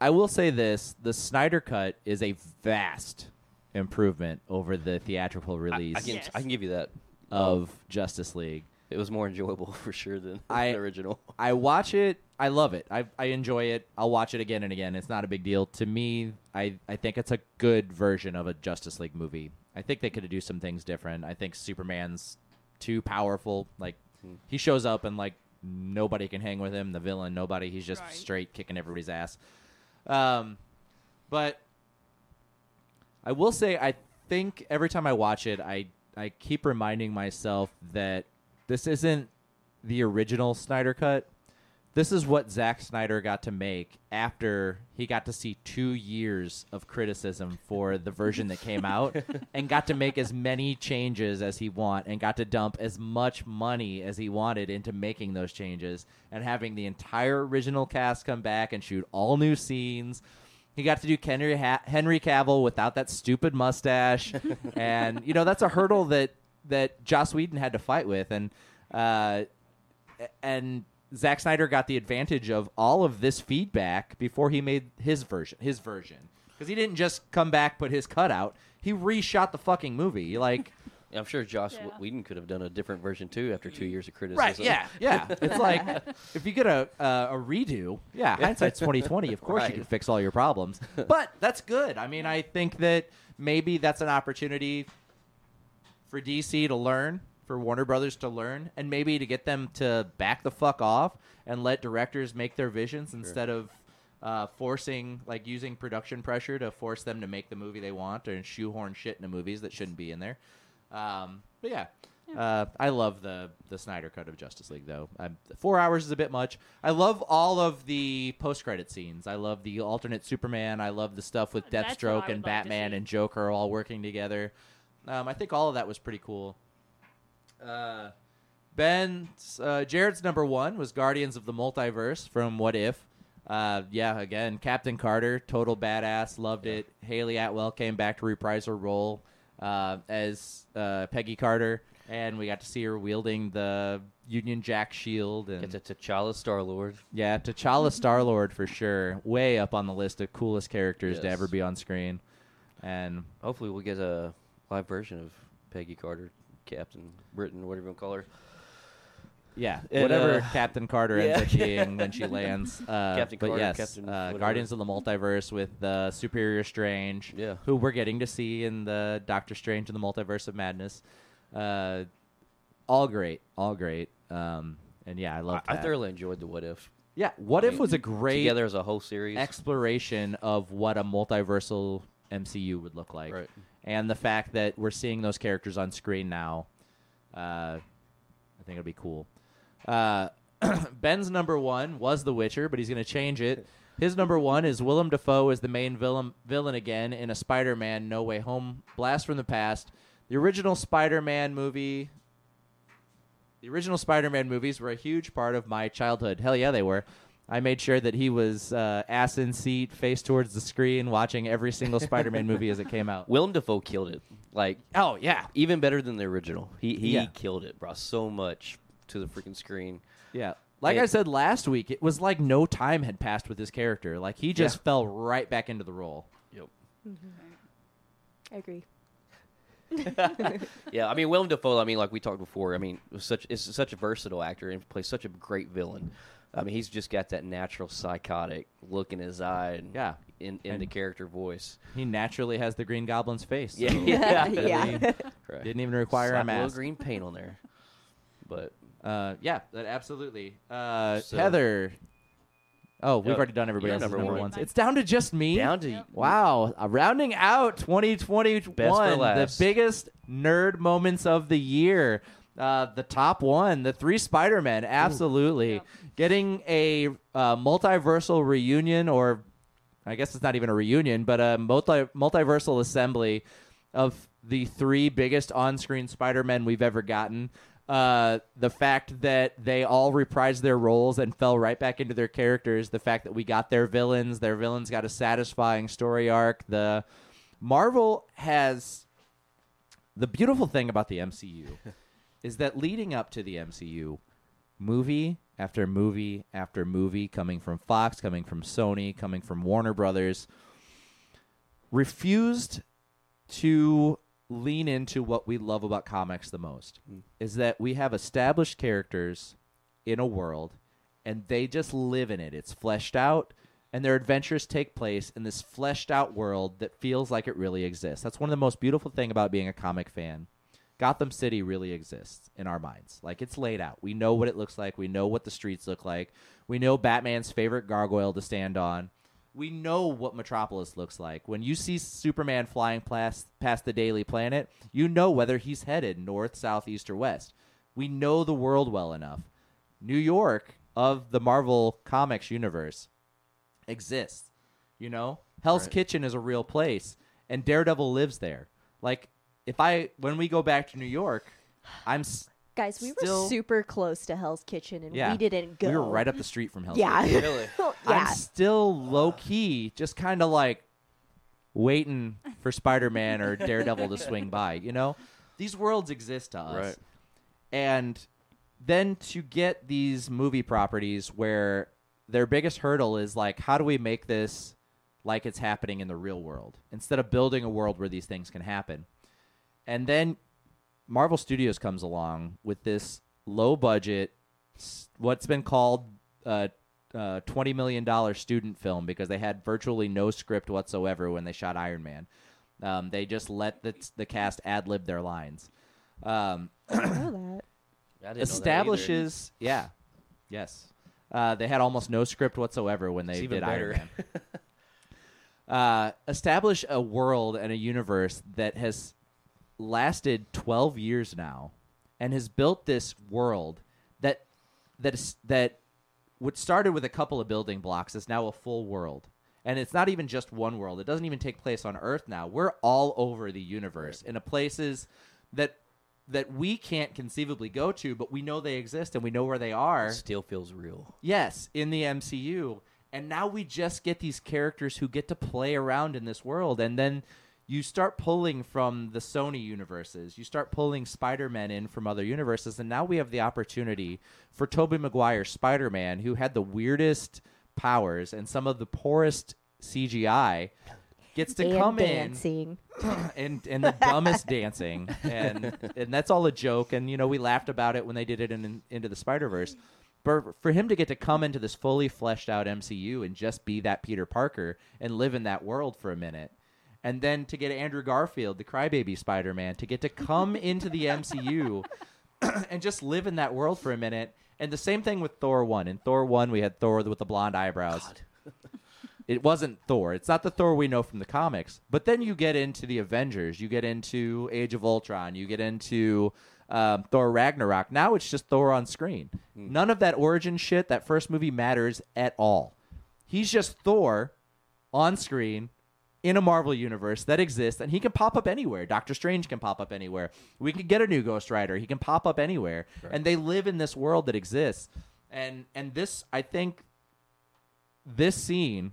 I will say this: the Snyder cut is a vast improvement over the theatrical release I can Yes. I can give you that. of Justice League. It was more enjoyable for sure than I- the original. I watch it. I love it. I I enjoy it. I'll watch it again and again. It's not a big deal to me. I I think it's a good version of a Justice League movie. I think they could do some things different. I think Superman's too powerful. Like Hmm. he shows up and like nobody can hang with him. The villain, nobody. He's just Right. straight kicking everybody's ass. Um, but I will say I think every time I watch it, I I keep reminding myself that this isn't the original Snyder cut. This is what Zack Snyder got to make after he got to see two years of criticism for the version that came out and got to make as many changes as he want and got to dump as much money as he wanted into making those changes and having the entire original cast come back and shoot all new scenes. He got to do Henry, ha- Henry Cavill without that stupid mustache, and you know that's a hurdle that that Joss Whedon had to fight with, and uh, and Zack Snyder got the advantage of all of this feedback before he made his version. His version, because he didn't just come back put his cut out. He reshot the fucking movie. Like, I'm sure Josh Yeah. Whedon could have done a different version too after two years of criticism. right? Yeah, yeah. It's like if you get a uh, a redo, yeah. Hindsight's twenty twenty. Of course, Right. you can fix all your problems. But that's good. I mean, I think that maybe that's an opportunity for DC to learn, for Warner Brothers to learn, and maybe to get them to back the fuck off and let directors make their visions instead of uh, forcing, like, using production pressure to force them to make the movie they want or shoehorn shit into movies that shouldn't be in there. Um, but yeah. Uh, I love the the Snyder cut of Justice League, though. I'm, four hours is a bit much. I love all of the post credit scenes. I love the alternate Superman. I love the stuff with That's what I Deathstroke and Batman and Joker all working together. Um, I think all of that was pretty cool. Uh, Ben's uh, Jared's number one was Guardians of the Multiverse from What If. Uh, yeah, again, Captain Carter, total badass, loved it. Hayley Atwell came back to reprise her role uh, as uh, Peggy Carter, and we got to see her wielding the Union Jack shield. And Get to T'Challa, Star Lord. yeah, T'Challa Star Lord for sure, way up on the list of coolest characters to Yes. ever be on screen. And Hopefully, we'll get a live version of Peggy Carter, Captain Britain, whatever you want to call her. Yeah, And, whatever uh, Captain Carter ends yeah. up being when she lands. Uh, Captain but Carter, yes, Captain uh. Guardians of the Multiverse with uh, Superior Strange, Yeah. who we're getting to see in the Doctor Strange and the Multiverse of Madness. Uh, all great, all great. Um, and yeah, I I, love. I thoroughly enjoyed the What If. Yeah, what I if mean, was a great Together as a whole series. exploration of what a multiversal MCU would look like, Right. and the fact that we're seeing those characters on screen now. Uh, I think it'll be cool. Uh, Ben's number one was The Witcher, but he's going to change it. His number one is Willem Dafoe as the main villain, villain again in a Spider-Man No Way Home blast from the past. The original Spider-Man movie. The original Spider-Man movies were a huge part of my childhood. Hell yeah, they were. I made sure that he was uh, ass in seat, face towards the screen, watching every single Spider-Man movie as it came out. Willem Dafoe killed it. Like Oh yeah, even better than the original. He he Yeah. killed it. Brought so much to the freaking screen. Yeah. Like It- I said last week, it was like no time had passed with his character. Like he just Yeah. fell right back into the role. Yep. I agree. Yeah, I mean Willem Dafoe. I mean, like we talked before. I mean, was such is such a versatile actor and plays such a great villain. I mean, he's just got that natural psychotic look in his eye and Yeah. in, in the character voice. He naturally has the Green Goblin's face. Yeah, so yeah, Yeah. really Right. Didn't even require Slap a a little green paint on there. But Uh, yeah, that absolutely. Uh, So- Heather. Oh, we've Yep. already done everybody You're else's number number, one. ones. It's down to just me. down to Yep. Wow, uh, rounding out 2021, Best for the biggest nerd moments of the year. Uh, the top one, the three Spider Men, absolutely Yep. getting a uh, multiversal reunion, or I guess it's not even a reunion, but a multi multiversal assembly of the three biggest on-screen Spider-Men we've ever gotten. Uh, the fact that they all reprised their roles and fell right back into their characters. The fact that we got their villains, their villains got a satisfying story arc. The Marvel has the beautiful thing about the MCU is that leading up to the MCU, movie after movie after movie coming from Fox, coming from Sony, coming from Warner Brothers, refused to lean into what we love about comics the most hmm. is that we have established characters in a world and they just live in it. It's fleshed out and their adventures take place in this fleshed out world that feels like it really exists. That's one of the most beautiful thing about being a comic fan. Gotham City really exists in our minds. Like it's laid out. We know what it looks like. We know what the streets look like. We know Batman's favorite gargoyle to stand on. We know what Metropolis looks like. When you see Superman flying past, past the Daily Planet, you know whether he's headed north, south, east, or west. We know the world well enough. New York of the Marvel Comics universe exists. You know, Hell's Right. Kitchen is a real place, and Daredevil lives there. Like, if I when we go back to New York, I'm s- Guys, we Still- were super close to Hell's Kitchen and yeah, we didn't go. We were right up the street from Hell's Yeah. Kitchen. Really? yeah. I'm still low key, just kind of like waiting for Spider Man or Daredevil to swing by. You know, these worlds exist to us, Right. and then to get these movie properties where their biggest hurdle is like, how do we make this like it's happening in the real world instead of building a world where these things can happen? And then Marvel Studios comes along with this low budget, what's been called uh, uh, twenty million dollar student film because they had virtually no script whatsoever when they shot Iron Man. Um, they just let the the cast ad lib their lines. Um, I know that. I didn't know that establishes, yeah, yes. Uh, they had almost no script whatsoever when they It's even did Iron. Man. uh, establish a world and a universe that has lasted 12 years now and has built this world that that is that what started with a couple of building blocks is now a full world and it's not even just one world it doesn't even take place on earth now we're all over the universe in a places that that we can't conceivably go to but we know they exist and we know where they are It still feels real. Yes, in the MCU. And now we just get these characters who get to play around in this world. And then you start pulling from the Sony universes. You start pulling Spider Man in from other universes. And now we have the opportunity for Tobey Maguire Spider Man, who had the weirdest powers and some of the poorest CGI, gets to and come dancing. in and and the dumbest dancing and and that's all a joke and you know we laughed about it when they did it in, in into the Spider Verse. But for him to get to come into this fully fleshed out MCU and just be that Peter Parker and live in that world for a minute, and then to get Andrew Garfield, the crybaby Spider Man, to get to come into the MCU and just live in that world for a minute. And the same thing with Thor one. In Thor one, we had Thor with the blonde eyebrows. it wasn't Thor. It's not the Thor we know from the comics. But then you get into the Avengers. You get into Age of Ultron. You get into um, Thor Ragnarok. Now it's just Thor on screen. None of that origin shit, that first movie matters at all. He's just Thor on screen in a Marvel universe that exists, and he can pop up anywhere. Doctor Strange can pop up anywhere. We can get a new Ghost Rider. He can pop up anywhere, and they live in this world that exists. And and this, I think, this scene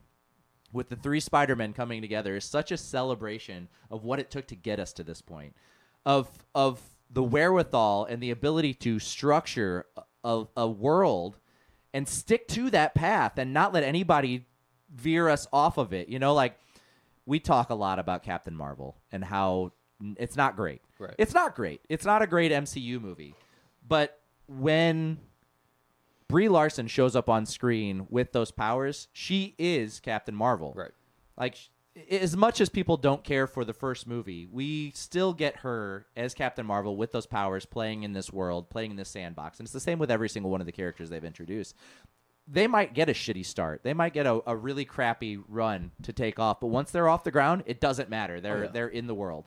with the three Spider-Men coming together is such a celebration of what it took to get us to this point. Of of the wherewithal and the ability to structure a, a world and stick to that path and not let anybody veer us off of it. You know, like we talk a lot about Captain Marvel and how it's not great. Right. It's not great. It's not a great MCU movie. But when Brie Larson shows up on screen with those powers, she is Captain Marvel. Right. Like as much as people don't care for the first movie, we still get her as Captain Marvel with those powers playing in this world, playing in this sandbox. And it's the same with every single one of the characters they've introduced. They might get a shitty start. They might get a, a really crappy run to take off, but once they're off the ground, it doesn't matter. They're Oh, yeah. they're in the world.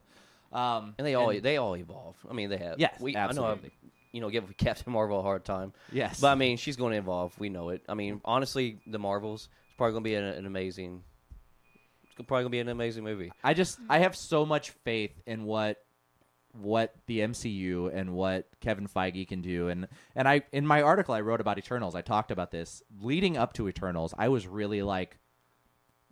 Um, And they all they all evolve. I mean, they have. Yes, we, absolutely. I know. I, you know, give Captain Marvel a hard time. Yes. but I mean, she's going to evolve. We know it. I mean, honestly, the Marvels is probably going to be an, an amazing. It's probably going to be an amazing movie. I just I have so much faith in what what the MCU and what Kevin Feige can do. And and I in my article I wrote about Eternals I talked about this. Leading up to Eternals I was really like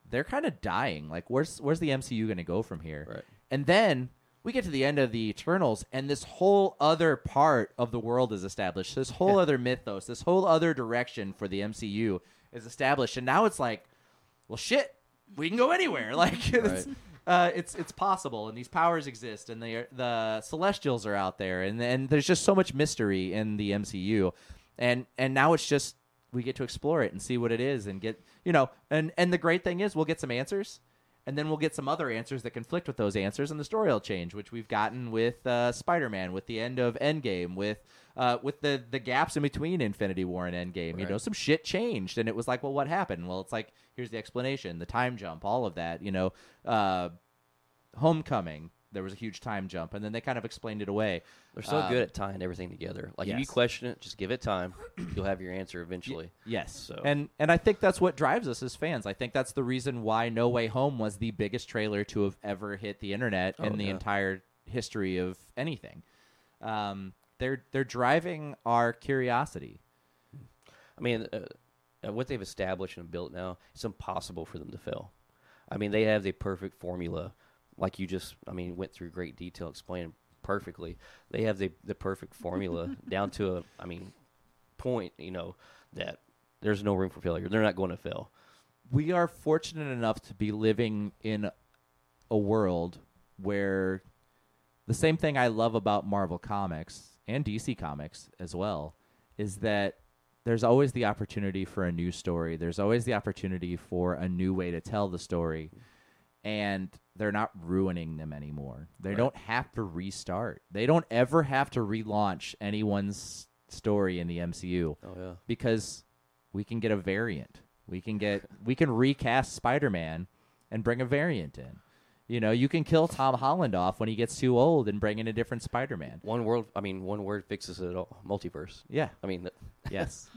they're kind of dying. Like where's where's the MCU going to go from here? Right. and then we get to the end of the Eternals and this whole other part of the world is established. This whole other mythos this whole other direction for the MCU is established. And now it's like well shit we can go anywhere. Like Right. Uh, it's it's possible and these powers exist and the the celestials are out there and and there's just so much mystery in the MCU and and now it's just we get to explore it and see what it is and get you know and and the great thing is we'll get some answers and then we'll get some other answers that conflict with those answers and the story will change which we've gotten with uh, Spider-Man with the end of Endgame with uh, with the the gaps in between Infinity War and Endgame you know some shit changed and it was like well what happened well it's like here's the explanation the time jump all of that you know uh, Homecoming there was a huge time jump, and then they kind of explained it away. They're so Um, good at tying everything together. Like if you question it, just give it time. You'll have your answer eventually. Yes. So- And and I think that's what drives us as fans. I think that's the reason why No Way Home was the biggest trailer to have ever hit the internet Oh, in the yeah. entire history of anything. Um, they're they're driving our curiosity. I mean, uh, uh, what they've established and built now, it's impossible for them to fail. I mean, they have the perfect formula, like you just, I mean, went through great detail explaining perfectly. They have the the perfect formula down to a, I mean, point. You know that there's no room for failure. They're not going to fail. we are fortunate enough to be living in a world where the same thing I love about Marvel Comics and DC Comics as well is that there's always the opportunity for a new story. There's always the opportunity for a new way to tell the story. And they're not ruining them anymore. They Right. don't have to restart. They don't ever have to relaunch anyone's story in the MCU Oh yeah. because we can get a variant. We can get we can recast Spider-Man and bring a variant in. You know, you can kill Tom Holland off when he gets too old and bring in a different Spider-Man. One world. I mean, one word fixes it all. Multiverse. Yeah. I mean, th- Yes.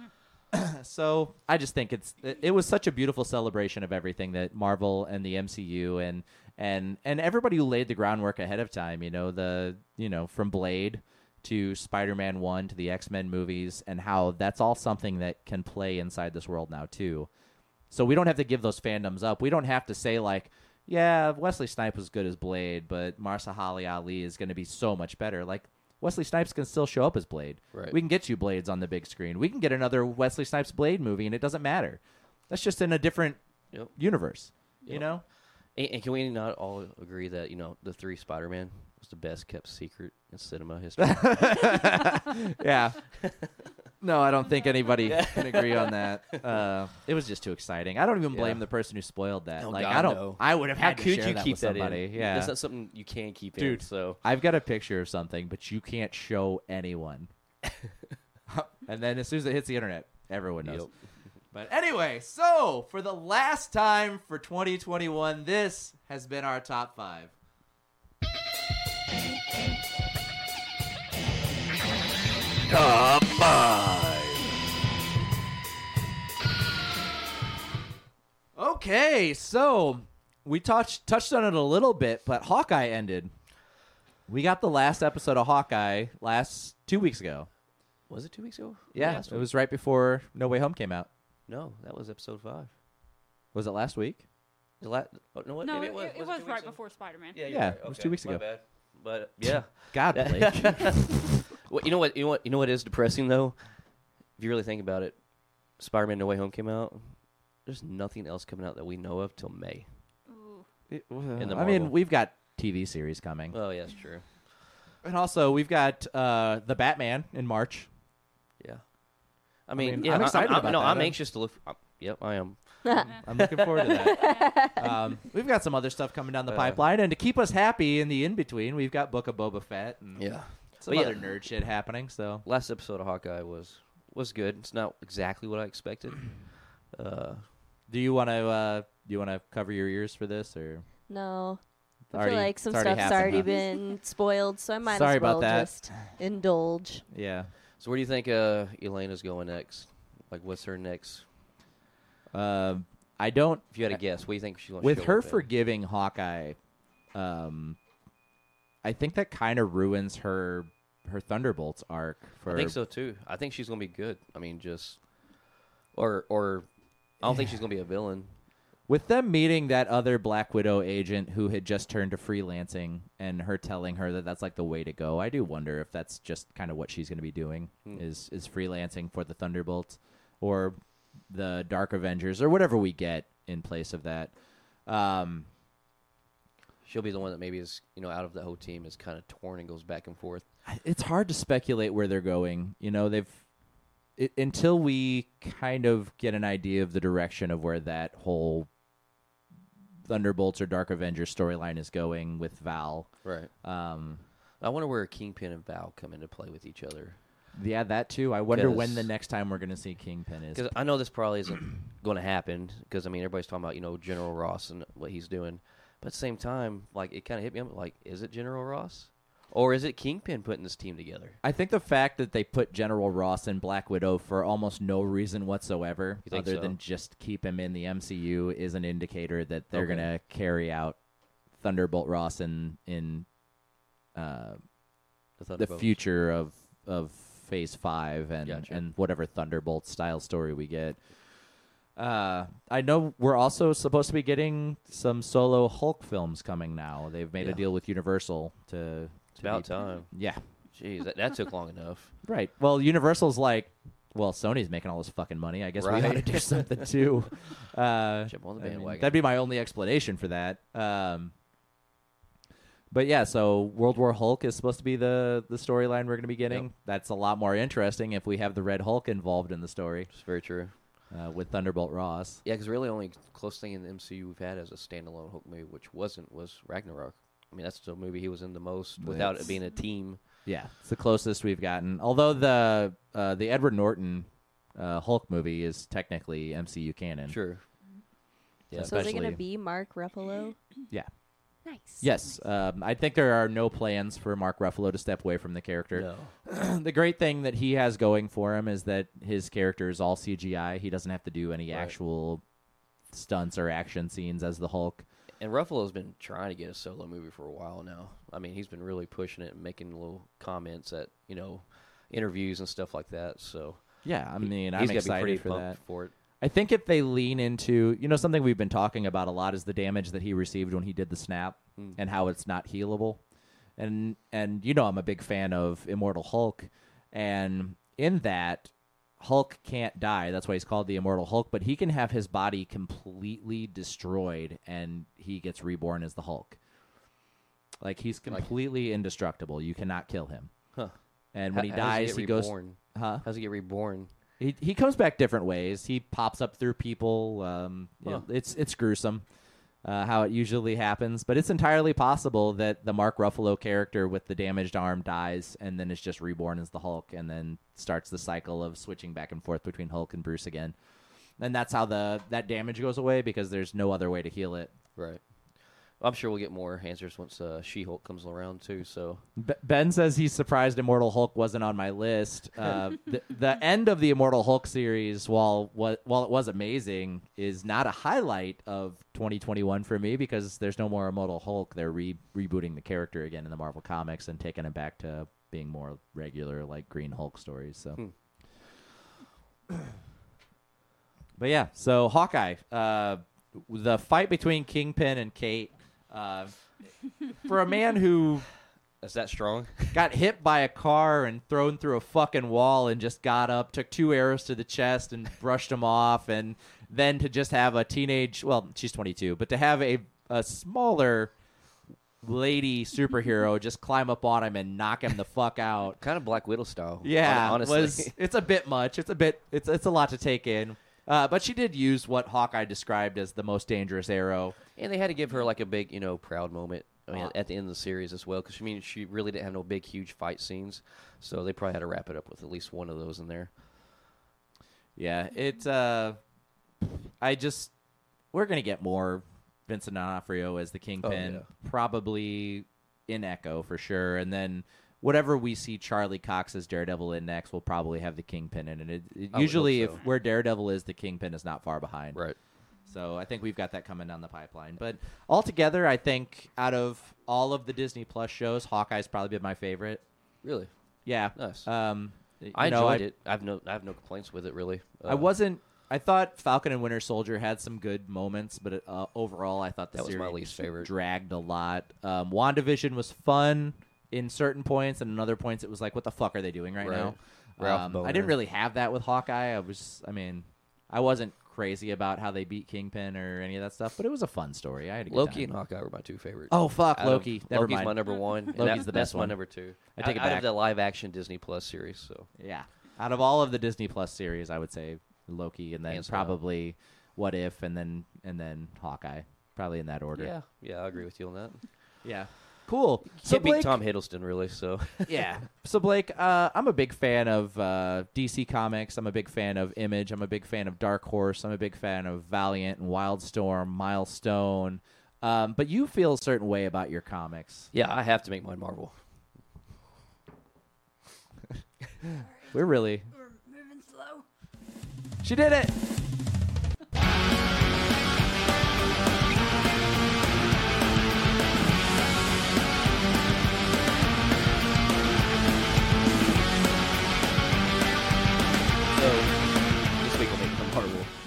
so I just think it's it, it was such a beautiful celebration of everything that Marvel and the MCU and and and everybody who laid the groundwork ahead of time. You know the you know from Blade to Spider-Man One to the X-Men movies and how that's all something that can play inside this world now too. So we don't have to give those fandoms up. We don't have to say like, yeah, Wesley Snipes was good as Blade, but Mahershala Ali is going to be so much better. Like Wesley Snipes can still show up as Blade. Right. We can get you Blades on the big screen. We can get another Wesley Snipes Blade movie, and it doesn't matter. That's just in a different Yep. universe. You know? and, and can we not all agree that you know the three Spider-Man was the best kept secret in cinema history? yeah. No, I don't think anybody can agree on that. Uh, it was just too exciting. I don't even blame Yeah. the person who spoiled that. Oh, like God, I don't. no. I would have How had to could share you that keep with that somebody. in? Yeah. that's not something you can keep in. Dude. So I've got a picture of something, but you can't show anyone. and then as soon as it hits the internet, everyone knows. Yep. But anyway, so for the last time for 2021, this has been our top five. top five. Okay, so we touched touched on it a little bit, but Hawkeye ended. We got the last episode of Hawkeye last two weeks ago. Was it two weeks ago? Yeah, Last it week? was right before No Way Home came out. No, that was episode five. Was it last week? The la- oh, no, what? No, Maybe it, it was. it, Was was two right weeks ago? before Spider-Man. Yeah, you're Yeah, right. it was two weeks my ago. bad. But yeah, God, Blake. well, you know what? You know what? You know what is depressing though. If you really think about it, Spider-Man: No Way Home came out. There's nothing else coming out that we know of till May. Ooh. It- In the I mean, Marvel. we've got TV series coming, Oh, yeah, that's true. and also we've got uh, the Batman in March. Yeah. I mean, mean, yeah, I'm I- excited I'm, about No, that. I'm I'm- anxious to look. I'm, yep, I am. I'm looking forward to that. um, we've got some other stuff coming down the Uh, pipeline, and to keep us happy in the in between, we've got Book of Boba Fett and Yeah. some But yeah. other nerd shit happening. So Last episode of Hawkeye was was good. It's not exactly what I expected. Uh, Do you want to uh, do you want to cover your ears for this or? No. I Already- feel like some it's already stuff's already huh? been spoiled, so I might Sorry as well about that. just indulge. Yeah. so where do you think uh, Elena's going next? Like, what's her next? Um, I don't. If you had a guess, what do you think she's going to With her forgiving Hawkeye, um, I think that kind of ruins her her Thunderbolts arc. For I think so too. I think she's going to be good. I mean, just or or I don't think she's going to be a villain. With them meeting that other Black Widow agent who had just turned to freelancing and her telling her that that's like the way to go, I do wonder if that's just kind of what she's going to be doing Hmm. is is freelancing for the Thunderbolts or the Dark Avengers or whatever we get in place of that. Um, She'll be the one that maybe is you know out of the whole team is kind of torn and goes back and forth. it's hard to speculate where they're going. You know, they've it, until we kind of get an idea of the direction of where that whole Thunderbolts or Dark Avengers storyline is going with Val. Right. Um, I wonder where Kingpin and Val come into play with each other. yeah, that too. I wonder when the next time we're going to see Kingpin is. Because I know this probably isn't going to happen. Because I mean, everybody's talking about you know General Ross and what he's doing, But at the same time, like it kind of hit me. I'm like, is it General Ross, or is it Kingpin putting this team together? I think the fact that they put General Ross in Black Widow for almost no reason whatsoever, other so? than just keep him in the MCU, is an indicator that they're Okay. gonna carry out Thunderbolt Ross in in uh, the future of of Phase Five and Gotcha. and whatever Thunderbolt style story we get. Uh, I know we're also supposed to be getting some solo Hulk films coming now. They've made a deal with Universal to. It's about be- time. Yeah, Jeez, that, that took long enough. Right. Well, Universal's like, well, Sony's making all this fucking money. I guess we ought to do something too. Uh, Jump on the I mean, that'd be my only explanation for that. Um, but yeah, so World War Hulk is supposed to be the the storyline we're going to be getting. Yep. That's a lot more interesting if we have the Red Hulk involved in the story It's very true. uh, with Thunderbolt Ross. Yeah, because really only close thing in the MCU we've had as a standalone Hulk movie, which wasn't, was Ragnarok. I mean, that's the movie he was in the most without That's- it being a team. Yeah, it's the closest we've gotten. Although the uh, the Edward Norton uh, Hulk movie is technically MCU canon. Sure. Yeah. So is it going to be Mark Ruffalo? Yeah. Nice. Yes, um, I think there are no plans for Mark Ruffalo to step away from the character. No. the great thing that he has going for him is that his character is all CGI. He doesn't have to do any Right. actual stunts or action scenes as the Hulk. And Ruffalo's been trying to get a solo movie for a while now. I mean, he's been really pushing it and making little comments at you know interviews and stuff like that. So Yeah, I mean, he's I'm gotta be pretty excited for that. For it. I think if they lean into, you know, something we've been talking about a lot is the damage that he received when he did the snap Hmm. and how it's not healable. And and you know I'm a big fan of Immortal Hulk and in that Hulk can't die. That's why he's called the Immortal Hulk, but he can have his body completely destroyed and he gets reborn as the Hulk. Like he's completely indestructible. You cannot kill him. Huh. And when How- he how does dies, get he goes reborn? huh? How's he get reborn? He he comes back different ways. He pops up through people. Um, you know, it's it's gruesome uh, how it usually happens, but it's entirely possible that the Mark Ruffalo character with the damaged arm dies and then is just reborn as the Hulk, and then starts the cycle of switching back and forth between Hulk and Bruce again. And that's how the that damage goes away because there's no other way to heal it. Right. I'm sure we'll get more answers once uh, She-Hulk comes around too. So B- Ben says he's surprised Immortal Hulk wasn't on my list. Uh, the, the end of the Immortal Hulk series, while what while it was amazing, is not a highlight of 2021 for me because there's no more Immortal Hulk. They're re- rebooting the character again in the Marvel comics and taking him back to being more regular, like Green Hulk stories. So, but yeah, so Hawkeye, uh, the fight between Kingpin and Kate. Uh, for a man who is that strong? got hit by a car and thrown through a fucking wall and just got up, took two arrows to the chest and brushed them off, and then to just have a teenage well, she's 22, but to have a a smaller lady superhero just climb up on him and knock him the fuck out. kind of Black Widow style. Yeah, hon- honestly. was it's a bit much. It's a bit it's it's a lot to take in. Uh, but she did use what Hawkeye described as the most dangerous arrow. and they had to give her like a big, you know, proud moment. I mean, Uh, at the end of the series as well, because I mean, she really didn't have no big, huge fight scenes, so they probably had to wrap it up with at least one of those in there. Yeah, it. Uh, I just we're gonna get more Vincent D'Onofrio as the Kingpin, yeah. probably in Echo for sure, and then whatever we see Charlie Cox as Daredevil in next, we'll probably have the Kingpin in it. it, it usually, hope if where Daredevil is, the Kingpin is not far behind. Right. So I think we've got that coming down the pipeline. But altogether, I think out of all of the Disney Plus shows, Hawkeye's probably been my favorite. Really. Yeah. Nice. Um, I know, enjoyed it. I've no, I have no complaints with it really. I Uh, wasn't. I thought Falcon and Winter Soldier had some good moments, but uh, overall, I thought the That was my least favorite. dragged a lot. Um, Wandavision was fun in certain points, and in other points, it was like, "What the fuck are they doing right, Right. now?" Ralph Um, Boner. I didn't really have that with Hawkeye. I was, I mean, I wasn't crazy about how they beat Kingpin or any of that stuff, but it was a fun story. I had a good Loki time. and Hawkeye were my two favorites. Oh fuck, Out of- Loki. Never Loki's mind. my number one. and Loki's that- the that's best my one. number two. I take it out, out back. of the live action Disney Plus series. So Yeah. Out of all of the Disney Plus series, I would say Loki and then Hands down. probably What If and then and then Hawkeye. Probably in that order. yeah, yeah, I agree with you on that. Yeah. Cool. Can't So beat Blake, Tom Hiddleston really. So yeah. So Blake, uh, I'm a big fan of uh, DC Comics. I'm a big fan of Image. I'm a big fan of Dark Horse. I'm a big fan of Valiant and Wildstorm, Milestone. Um, but you feel a certain way about your comics. Yeah, I have to make mine Marvel. We're really. We're moving slow. She did it.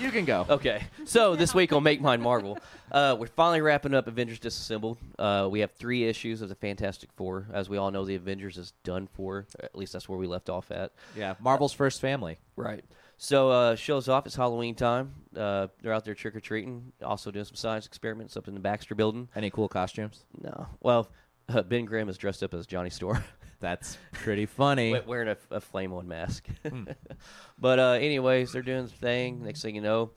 You can go. Okay, so this week on Make Mine Marvel, uh, we're finally wrapping up Avengers Disassembled. Uh, we have three issues of the Fantastic Four. As we all know, the Avengers is done for. At least that's where we left off at. Yeah, Marvel's first family. Right. So uh, shows off. It's Halloween time. Uh, they're out there trick or treating. Also doing some science experiments up in the Baxter Building. Any cool costumes? No. Well, uh, Ben Grimm is dressed up as Johnny Storm. That's pretty funny. We- wearing a, a flame on mask. but uh, anyways, they're doing the thing. Next thing you know,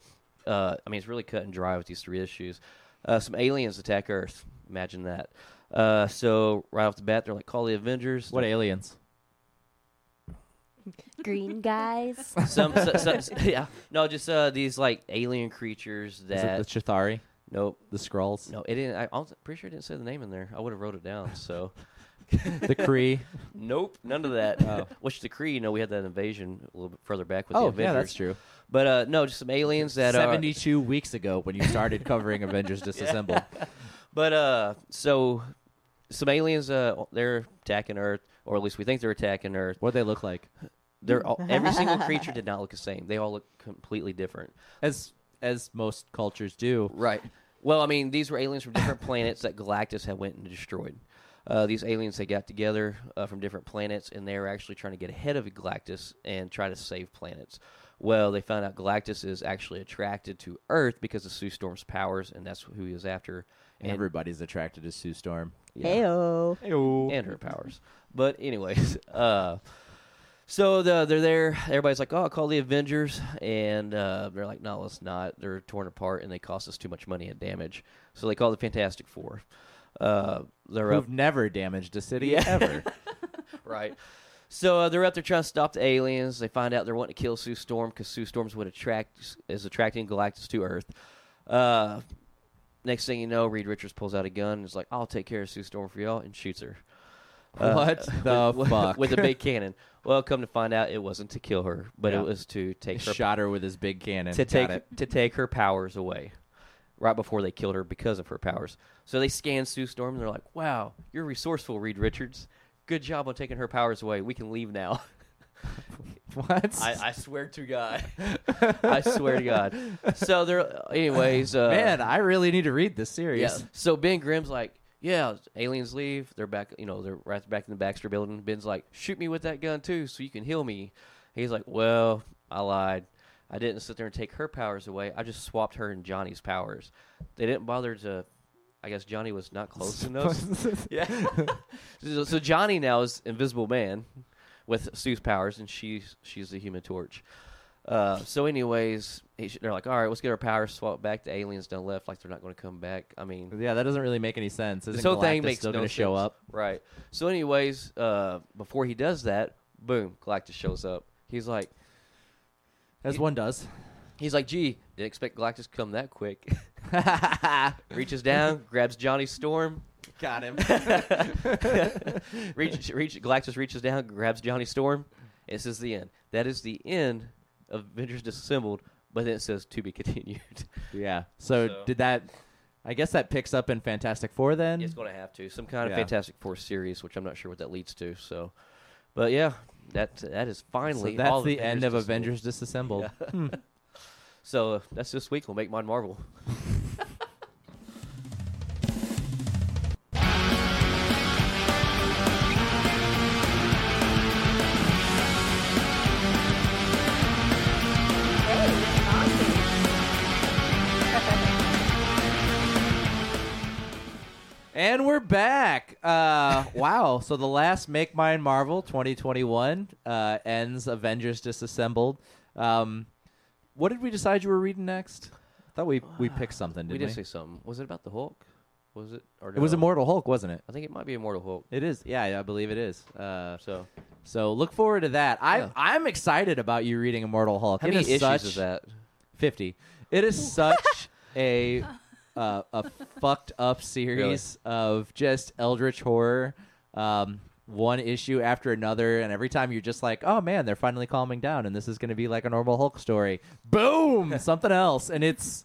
uh, I mean, it's really cut and dry with these three issues. Uh, some aliens attack Earth. Imagine that. Uh, so right off the bat, they're like, "Call the Avengers." What aliens? Green guys. some, some, some- yeah, no, just uh, these like alien creatures Is that. it the Chitauri? nope, The Skrulls? no, it didn't. I, I'm pretty sure it didn't say the name in there. I would have wrote it down. So The Kree? nope, none of that. Oh. Which the Kree, you know, we had that invasion a little bit further back with the oh, Avengers. yeah, that's true. But uh, no, just some aliens that are 72 weeks ago when you started covering Avengers Disassembled. But uh, so some aliens, uh, they're attacking Earth, or at least we think they're attacking Earth. What do they look like? They're all, every single creature did not look the same. They all look completely different. As as most cultures do. Right. Well, I mean, these were aliens from different planets that Galactus had went and destroyed. Uh, these aliens they got together uh, from different planets, and they were actually trying to get ahead of Galactus and try to save planets. Well, they found out Galactus is actually attracted to Earth because of Sue Storm's powers, and that's who he is after. And Everybody's attracted to Sue Storm. yeah. Heyo. and her powers. But anyways, uh, so the, they're there. Everybody's like, "Oh, call the Avengers," and uh, they're like, "No, let's not. They're torn apart, and they cost us too much money and damage." So they call the Fantastic Four. Uh, they're Who've never damaged a city Yeah. ever. right. So uh, they're up there trying to stop the aliens. They find out they're wanting to kill Sue Storm because Sue Storm's what attract is attracting Galactus to Earth. Uh, next thing you know, Reed Richards pulls out a gun and is like, "I'll take care of Sue Storm for y'all," and shoots her. Uh, What the with, fuck? With a big cannon. Well, come to find out, it wasn't to kill her, but Yeah. it was to take her Shot her with his big cannon. to Got take it. to take her powers away, right before they killed her because of her powers. So they scan Sue Storm and they're like, "Wow, you're resourceful, Reed Richards. Good job on taking her powers away. We can leave now." What? I, I swear to God, I swear to God. So they're, anyways, uh, Man, I really need to read this series. yeah. So Ben Grimm's like, yeah, aliens leave. They're back. You know, they're right back in the Baxter building. Ben's like, shoot me with that gun too, so you can heal me. He's like, well, I lied. I didn't sit there and take her powers away. I just swapped her and Johnny's powers. They didn't bother to. I guess Johnny was not close enough. yeah. so, so Johnny now is Invisible Man with Sue's powers, and she's she's the Human Torch. Uh, so, anyways, he, they're like, all right, let's get our powers swapped back. The aliens done left, like they're not going to come back. I mean, yeah, that doesn't really make any sense. Isn't this whole thing makes still no going to show up? right? So, anyways, uh, before he does that, boom, Galactus shows up. He's like, As one does. he's like, gee, didn't expect Galactus to come that quick. Reaches down, grabs Johnny Storm. Got him. reach, reach, Galactus reaches down, grabs Johnny Storm. This is the end. That is the end of Avengers Disassembled. But then it says to be continued. yeah. So, So- did that? I guess that picks up in Fantastic Four then. it's going to have to some kind of Yeah. Fantastic Four series, which I'm not sure what that leads to. So, but yeah, that that is so finally that's all the end of Disassembled. Avengers Disassembled. Yeah. So uh, that's this week. We'll make mine Marvel. back. Uh, wow. So the last Make Mine Marvel 2021 uh, ends Avengers Disassembled. Um, what did we decide you were reading next? I thought we, we picked something, we didn't did we? say something. Was it about the Hulk? Was it? Or It was no? Immortal Hulk, wasn't it? I think it might be Immortal Hulk. It is. Yeah, yeah, I believe it is. Uh, So so look forward to that. I Yeah. I'm excited about you reading Immortal Hulk. how It many is issues such, is that? 50. It is such a uh, a fucked up series of just eldritch horror. Um, one issue after another, and every time you're just like, "Oh man, they're finally calming down, and this is going to be like a normal Hulk story." Boom, something else, and it's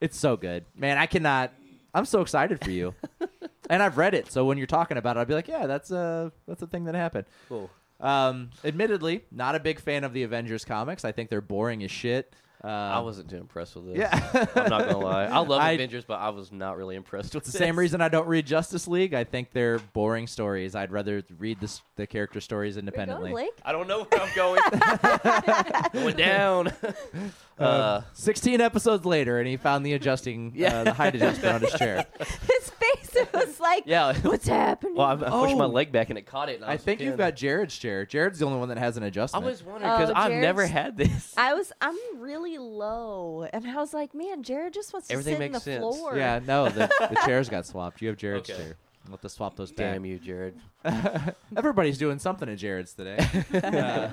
it's so good, man. I cannot. I'm so excited for you, and I've read it. So when you're talking about it, I'd be like, "Yeah, that's a that's a thing that happened." Cool. Um, admittedly, not a big fan of the Avengers comics. I think they're boring as shit. Uh, I wasn't too impressed with this. Yeah. I'm not gonna lie. I love I- Avengers, but I was not really impressed with It's the same reason I don't read Justice League. I think they're boring stories. I'd rather read the, the character stories independently. going, Blake? I don't know where I'm going. going down. uh, 16 episodes later, and he found the adjusting, Yeah. uh, the height adjustment on his chair. His face it was like, yeah. what's happening? Well, I, I pushed my Oh. leg back and it caught it. and I, I was think you've got Jared's chair. Jared's the only one that has an adjustment. I was wondering because Oh, I've never had this. I was, I'm really low, and I was like, man, Jared just wants Everything to Everything sit in the makes sense. floor. yeah, no, the, the chairs got swapped. You have Jared's Okay. chair. We'll have to swap those back. Damn you, Jared. Everybody's doing something at Jared's today. uh,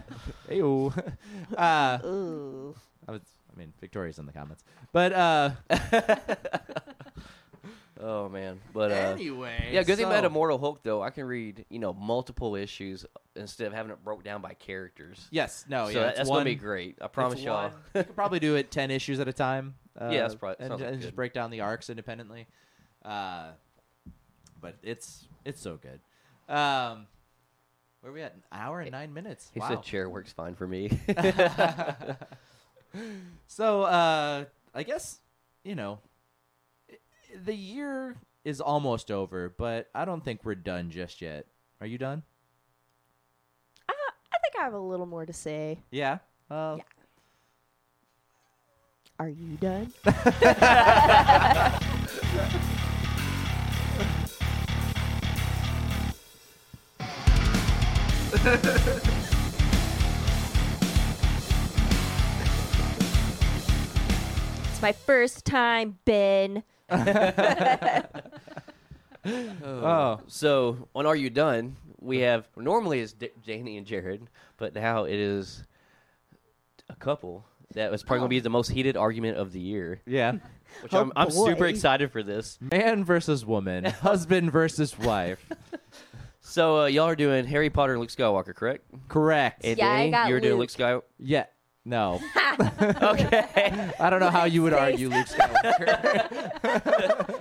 Ayo. Uh, Ooh. I was, I mean, Victoria's in the comments, but uh, Oh man, but uh, anyway, yeah, good thing about Immortal Hulk though, I can read you know multiple issues instead of having it broke down by characters. Yes, no, so yeah, that- it's that's one, gonna be great. I promise it's y'all. one- you could probably do it ten issues at a time. Uh, Yeah, that's probably- and, sounds and just good. break down the arcs independently. Uh, but it's it's so good. Um, where are we at? An hour and nine minutes. He wow. said chair works fine for me. so uh, I guess you know the year is almost over, but I don't think we're done just yet. Are you done? I, I think I have a little more to say. Yeah. Uh, Yeah. Are you done? my first time, Ben. Oh. So on Are You Done? We have normally it's D- Danny and Jared, but now it is a couple. That was probably gonna be the most heated argument of the year. Yeah. Which Oh, I'm, I'm super boy. excited for this. Man versus woman, husband versus wife. So uh, y'all are doing Harry Potter and Luke Skywalker, correct? Correct. And Yeah, I Danny, got you're doing Luke Luke. Skywalker. Yeah. No. okay. I don't know how you would argue Luke Skywalker.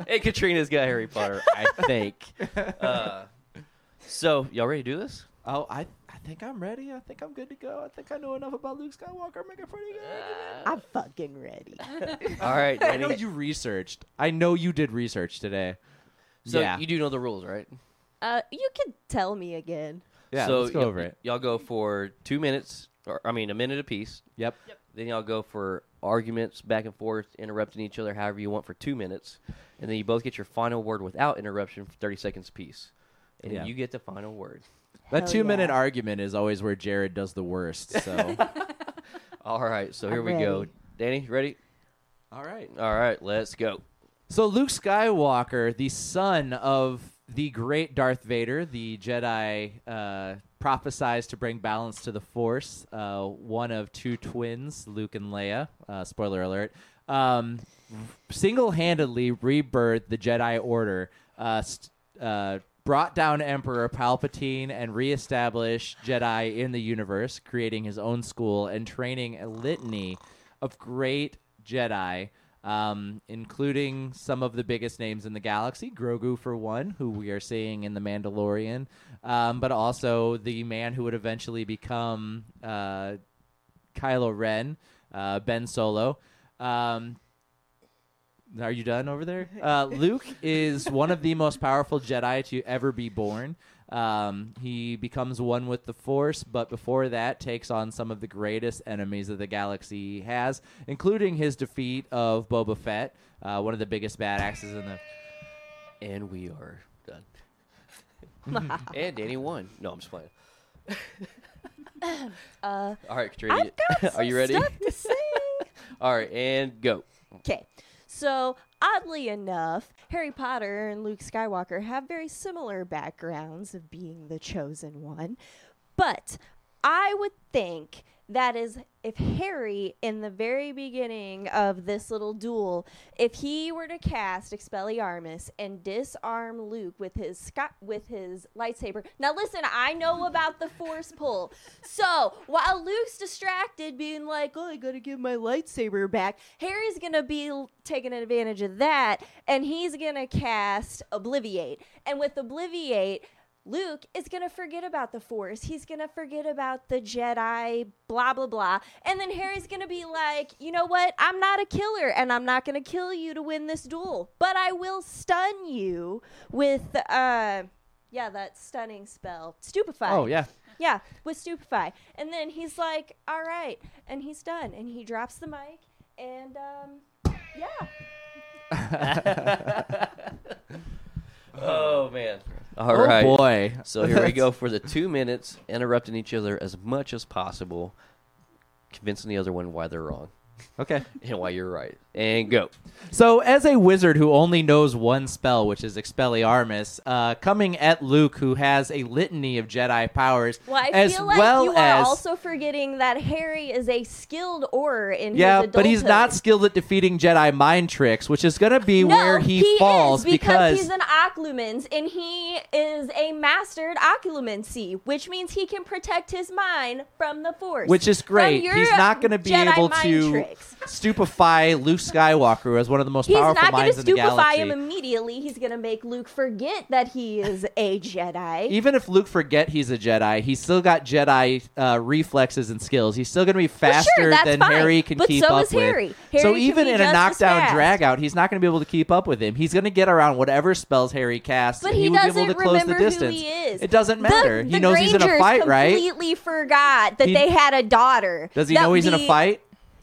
hey, Katrina's got Harry Potter, I think. uh, so y'all ready to do this? oh, I I think I'm ready. I think I'm good to go. I think I know enough about Luke Skywalker. Make a pretty good. I'm fucking ready. All right, I know you researched. I know you did research today. So yeah. you do know the rules, right? Uh, you can tell me again. yeah. so let's go y'all- over it. Y'all go for two minutes, or I mean, a minute apiece. Yep. Then y'all go for arguments back and forth, interrupting each other however you want for two minutes, and then you both get your final word without interruption for thirty seconds apiece, and Yeah. you get the final word. That Hell two minute yeah. argument is always where Jared does the worst. So. All right, so here I'm we go. ready. Danny, ready? All right. All right, let's go. So Luke Skywalker, the son of the great Darth Vader, the Jedi uh, prophesized to bring balance to the Force, uh, one of two twins, Luke and Leia. Uh, spoiler alert. Um, single-handedly rebirthed the Jedi Order, uh, st- uh, brought down Emperor Palpatine, and reestablished Jedi in the universe, creating his own school and training a litany of great Jedi, um, including some of the biggest names in the galaxy, Grogu for one, who we are seeing in The Mandalorian, um, but also the man who would eventually become uh, Kylo Ren, uh, Ben Solo. Um, are you done over there? Uh, Luke is one of the most powerful Jedi to ever be born. Um, he becomes one with the Force, but before that, takes on some of the greatest enemies that the galaxy has, including his defeat of Boba Fett, uh, one of the biggest badasses in the. And we are done. and Danny won. No, I'm just playing. Uh, All right, Katrina, I've got are you ready? stuff to say. All right, and go. Okay. So, oddly enough, Harry Potter and Luke Skywalker have very similar backgrounds of being the chosen one. But I would think that is if Harry in the very beginning of this little duel, if he were to cast Expelliarmus and disarm Luke with his with his lightsaber. Now listen, I know about the force pull. So, while Luke's distracted being like, "Oh, I got to give my lightsaber back." Harry's going to be l- taking advantage of that and he's going to cast Obliviate. And with Obliviate, Luke is going to forget about the Force. He's going to forget about the Jedi, blah, blah, blah. And then Harry's going to be like, you know what? I'm not a killer and I'm not going to kill you to win this duel, but I will stun you with, uh, yeah, that stunning spell. Stupefy. Oh yeah. Yeah, with Stupefy. And then he's like, all right. And he's done. And he drops the mic. And, um, yeah. Oh man! All oh right. boy. So here we go for the two minutes, interrupting each other as much as possible, convincing the other one why they're wrong Okay. and why you're right. And go. So, as a wizard who only knows one spell, which is Expelliarmus, uh, coming at Luke, who has a litany of Jedi powers, Well, I as feel like well you as are also forgetting that Harry is a skilled Auror in yeah, but he's not skilled at defeating Jedi mind tricks, which is going to be no, where he, falls is because, he's an occlumens and he is a mastered occlumency, which means he can protect his mind from the force. which is great. He's not going to be Jedi able to tricks. stupefy Luke Skywalker as one of the most He's powerful not going to in the stupefy galaxy. him immediately. He's going to make Luke forget that he is a Jedi. Even if Luke forget he's a Jedi, he's still got Jedi uh, reflexes and skills. He's still going to be faster sure, that's than fine. Harry can But keep so up is with. Harry. so can even be in a just as knockdown fast. drag out, he's not going to be able to keep up with him. He's going to get around whatever spells Harry casts. But and he, he, will be able to close remember the distance. who he is. It doesn't The- matter. The, he knows he's in a Grangers fight, right? Completely forgot that He- they had a daughter. Does he That know he's in a the- fight?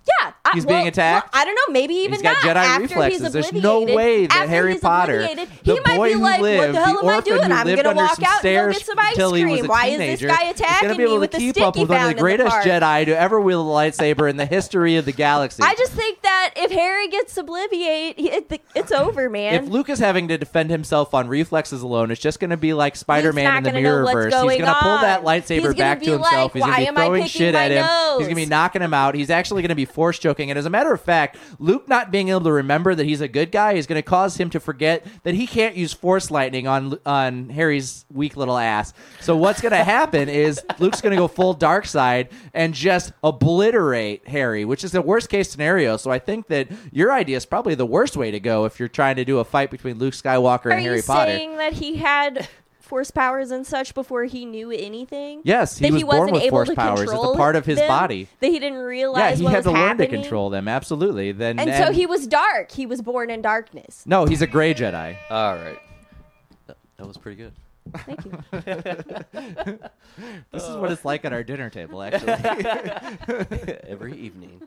Yeah, I- He's well- being attacked? well, I don't know. Maybe even He's got not. Jedi After reflexes. He's There's no way that after Harry Potter, obliviated, the he might boy be like, lived, "What the hell the am I doing? I'm gonna walk out and get some ice he cream. a Why is this guy attacking gonna be able me to with the keep stick up he with one of found the the greatest park? Jedi to ever wield a lightsaber in the history of the galaxy. I just think that if Harry gets obliviate, it, it's over, man. if Luke is having to defend himself on reflexes alone, it's just going to be like Spider-Man in the gonna Mirrorverse. He's to pull that lightsaber back to himself. he's gonna be throwing shit at him. He's going to be knocking him out. He's actually going to be force choking. And as a matter of fact, Luke not being able to remember that he's a good guy is going to cause him to forget that he can't use force lightning on on Harry's weak little ass. So what's going to happen is Luke's going to go full dark side and just obliterate Harry, which is the worst case scenario. So I think that your idea is probably the worst way to go if you're trying to do a fight between Luke Skywalker Are and Harry you Potter. saying that he had force powers and such before he knew anything? Yes, he that was he born wasn't with able force to powers. It's a control part of his them? body. That he didn't realize Yeah, he what had was to learn happening? to control them. Absolutely. Then And so he was dark. He was born in darkness. No, he's a gray Jedi. All right. That, that was pretty good. Thank you. This is what it's like at our dinner table, actually. Every evening.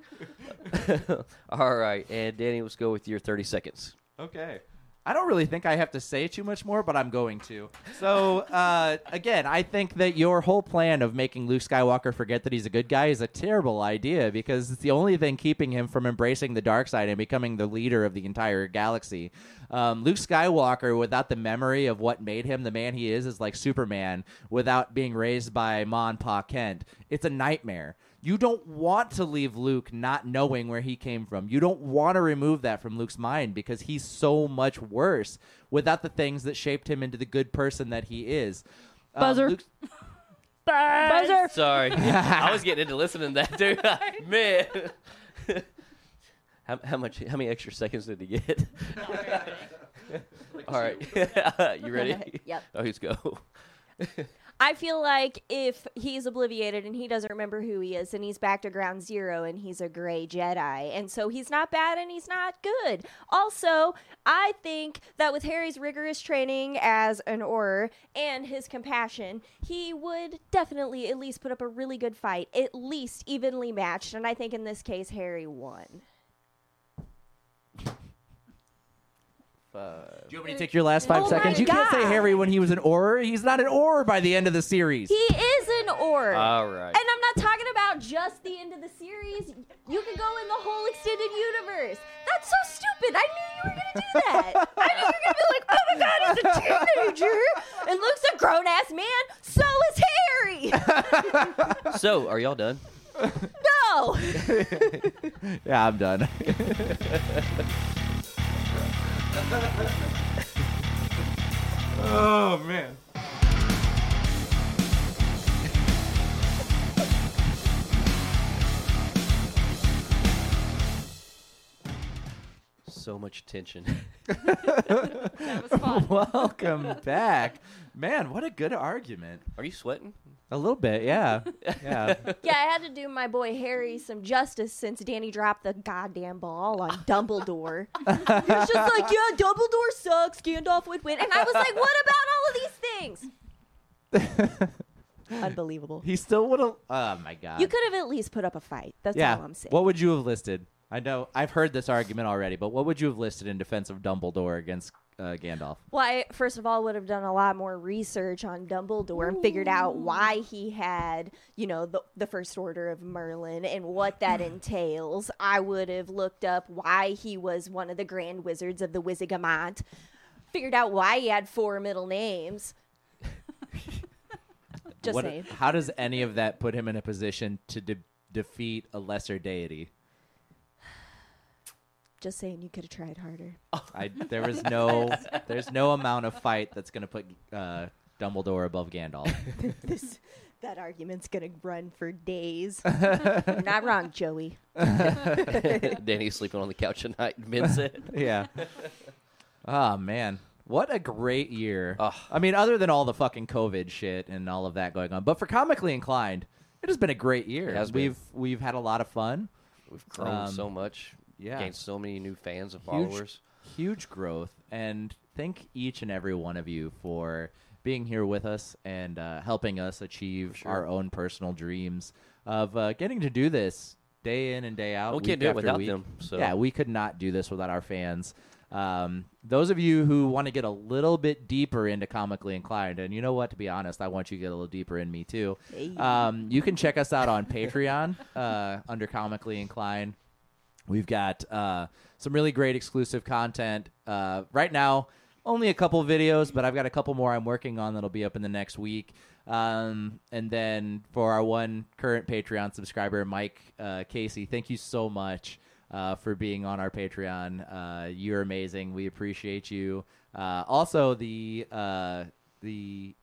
All right. And Danny, let's go with your 30 seconds. Okay. I don't really think I have to say too much more, but I'm going to. So, uh, again, I think that your whole plan of making Luke Skywalker forget that he's a good guy is a terrible idea because it's the only thing keeping him from embracing the dark side and becoming the leader of the entire galaxy. Um, Luke Skywalker, without the memory of what made him the man he is, is like Superman without being raised by and Pa Kent. It's a nightmare. You don't want to leave Luke not knowing where he came from. You don't want to remove that from Luke's mind because he's so much worse without the things that shaped him into the good person that he is. Um, Buzzer. Luke's- Buzzer. Sorry. I was getting into listening to that, dude. Man. how, how much? How many extra seconds did he get? All right. you ready? Yep. Oh, let's go. I feel like if he's obliviated and he doesn't remember who he is, and he's back to ground zero and he's a gray Jedi. And so he's not bad and he's not good. Also, I think that with Harry's rigorous training as an Auror and his compassion, he would definitely at least put up a really good fight, at least evenly matched. And I think in this case, Harry won. Five. Do you want me to take your last five Oh seconds? my You can't say God. Harry when he was an Auror. He's not an Auror by the end of the series. He is an Auror. All right. And I'm not talking about just the end of the series. You could go in the whole extended universe. That's so stupid. I knew you were gonna do that. I knew you were gonna be like, oh my god, he's a teenager. And Luke's a grown ass man. So is Harry. so, are y'all done? No. yeah, I'm done. Oh man. So much tension. That was fun. Welcome back. Man, what a good argument. Are you sweating? A little bit, yeah. Yeah. yeah, I had to do my boy Harry some justice since Danny dropped the goddamn ball on Dumbledore. he was just like, yeah, Dumbledore sucks. Gandalf would win. And I was like, what about all of these things? Unbelievable. he still would have Oh my god. You could have at least put up a fight. That's yeah. all I'm saying. What would you have listed? I know I've heard this argument already, but what would you have listed in defense of Dumbledore against uh, Gandalf? Well, I first of all would have done a lot more research on Dumbledore and figured out why he had, you know, the the First Order of Merlin and what that entails. I would have looked up why he was one of the Grand Wizards of the Wizengamot. Figured out why he had four middle names. Just What- saying. How does any of that put him in a position to de- defeat a lesser deity? Just saying you could have tried harder. I, there was no, there's no amount of fight that's going to put uh, Dumbledore above Gandalf. this that argument's gonna run for days. You're not wrong, Joey. Danny's sleeping on the couch at night. Vincent. yeah. Oh man, what a great year! Ugh. I mean, other than all the fucking COVID shit and all of that going on, but for comically inclined, it has been a great year. It has been. we've we've had a lot of fun. We've grown Um, so much. Yeah. Gained so many new fans and followers. huge growth and thank each and every one of you for being here with us and uh, helping us achieve sure. our own personal dreams of uh, getting to do this day in and day out. We can't do it without week. them, so- Yeah, we could not do this without our fans. Um, those of you who want to get a little bit deeper into comically inclined, and you know what? To be honest, I want you to get a little deeper in me too. Hey. Um, you can check us out on Patreon uh, under comically inclined. We've got uh, some really great exclusive content. Uh, right now, only a couple videos, but I've got a couple more I'm working on that'll be up in the next week. Um, and then for our one current Patreon subscriber, Mike uh, Casey, thank you so much uh, for being on our Patreon. Uh, you're amazing. We appreciate you. Uh, also, the uh, the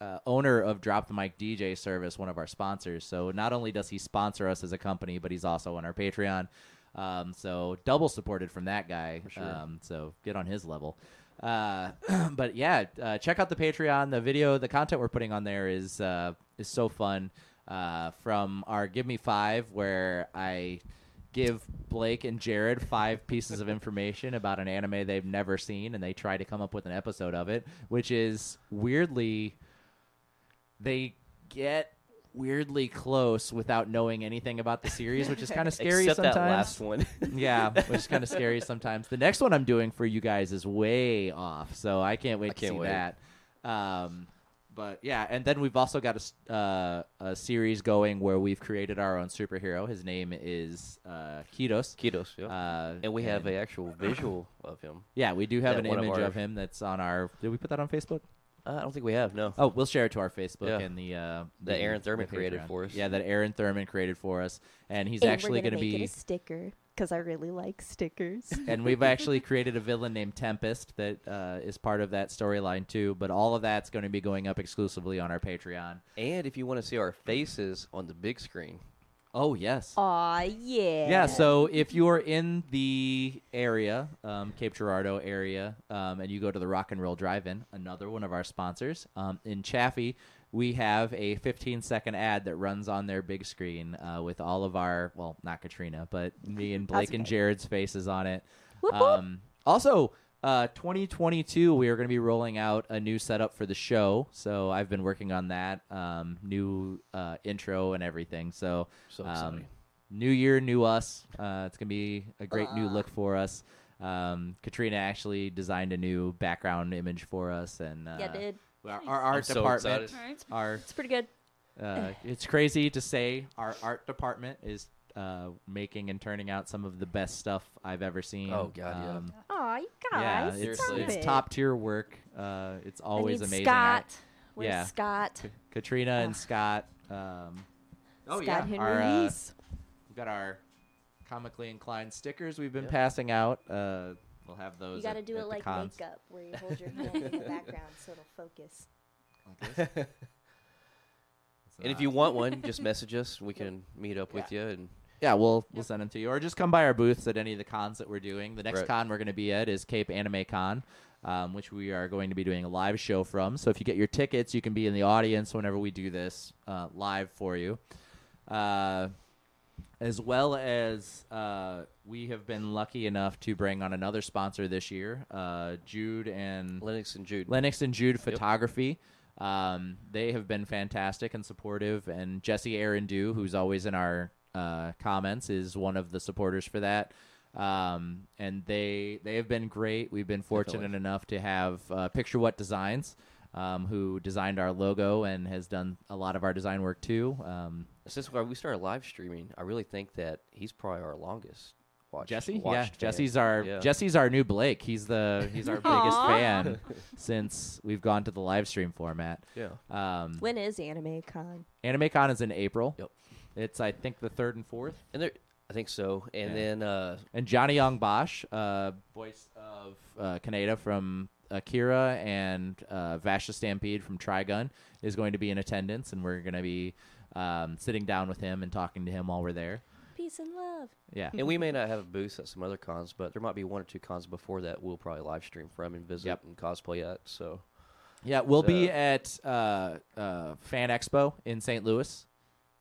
uh, owner of Drop the Mic DJ service, one of our sponsors. So not only does he sponsor us as a company, but he's also on our Patreon. Um, so double supported from that guy. sure. Um, so get on his level. Uh, but yeah, uh, check out the Patreon. The video, the content we're putting on there is uh, is so fun. Uh, from our Give Me Five, where I give Blake and Jared five pieces of information about an anime they've never seen, and they try to come up with an episode of it, which is weirdly they get weirdly close without knowing anything about the series, which is kind of scary Except sometimes. that last one. yeah, which is kind of scary sometimes. The next one I'm doing for you guys is way off, so I can't wait I to can't see wait. that. Um, but yeah, and then we've also got a uh, a series going where we've created our own superhero. His name is uh, Kitos. Kitos, yeah. Uh, and we have a actual visual of him. yeah, we do have an one of image of, him that's on our. Did we put that on Facebook? Uh, I don't think we have. No. Oh, we'll share it to our Facebook Yeah. and the uh, That the- Aaron Thurman the created for us. Yeah, that Aaron Thurman created for us, and he's and actually we're going gonna to make be. it a sticker because I really like stickers. and we've actually created a villain named Tempest that uh, is part of that storyline too. But all of that's going to be going up exclusively on our Patreon. And if you want to see our faces on the big screen, Oh yes. Aw, yeah. Yeah, so if you're in the area, um, Cape Girardeau area, um, and you go to the Rock and Roll Drive-In, another one of our sponsors, um, in Chaffee, we have a 15 second ad that runs on their big screen uh, with all of our, well, not Katrina, but me and Blake and. Jared's faces on it. Whoop, whoop. Um, also, uh, 2022, we are going to be rolling out a new setup for the show. So I've been working on that, um, new uh, intro and everything. So, So um, new year, new us. Uh, it's going to be a great new look for us. Um, Katrina actually designed a new background image for us, and uh, Yeah, dude. Our, our art so department, excited. Our It's pretty good. uh, it's crazy to say our art department is uh, making and turning out some of the best stuff I've ever seen. Oh, God, yeah. Aw, you yeah, guys. it's, stop it's it. top tier work. Uh, it's I always need amazing. Scott Where's yeah. Scott? K- Katrina and Scott. Um, oh Scott yeah, Henry our, uh, Reese. we've got our comically inclined stickers we've been Yep. passing out. Uh, we'll have those. You got to at- do at it the like cons. makeup, where you hold your hand in the background so it'll focus. Like this. And if you want one, just message us. We can meet up with you. And Yeah, we'll we'll send them to you, or just come by our booths at any of the cons that we're doing. The next Right. con we're going to be at is Cape Anime Con, um, which we are going to be doing a live show from. So if you get your tickets, you can be in the audience whenever we do this uh, live for you. Uh, as well as uh, we have been lucky enough to bring on another sponsor this year, uh, Jude and Lennox and Jude. Lennox and Jude Photography. Um, they have been fantastic and supportive, and Jesse Aaron Dew, who's always in our uh, comments, is one of the supporters for that. Um, and they they have been great. We've been fortunate Definitely. enough to have uh, Picture What Designs, um, who designed our logo and has done a lot of our design work too. Um, Since we started live streaming, I really think that he's probably our longest watch. Jesse, yeah, fan. Jesse's our Yeah. Jesse's our new Blake. He's the he's our biggest fan since we've gone to the live stream format. Yeah. Um, When is Anime Con? AnimeCon is in April. Yep. It's I think the third and fourth. And there, I think so. And Yeah. then uh, And Johnny Yong Bosch, uh, voice of uh, Kaneda from Akira and uh, Vash the Stampede from Trigun, is going to be in attendance, and we're going to be um, sitting down with him and talking to him while we're there. Peace and love. Yeah. and we may not have a booth at some other cons, but there might be one or two cons before that we'll probably live stream from and visit Yep. and cosplay at. So Yeah, we'll be So- at uh, uh, Fan Expo in St. Louis.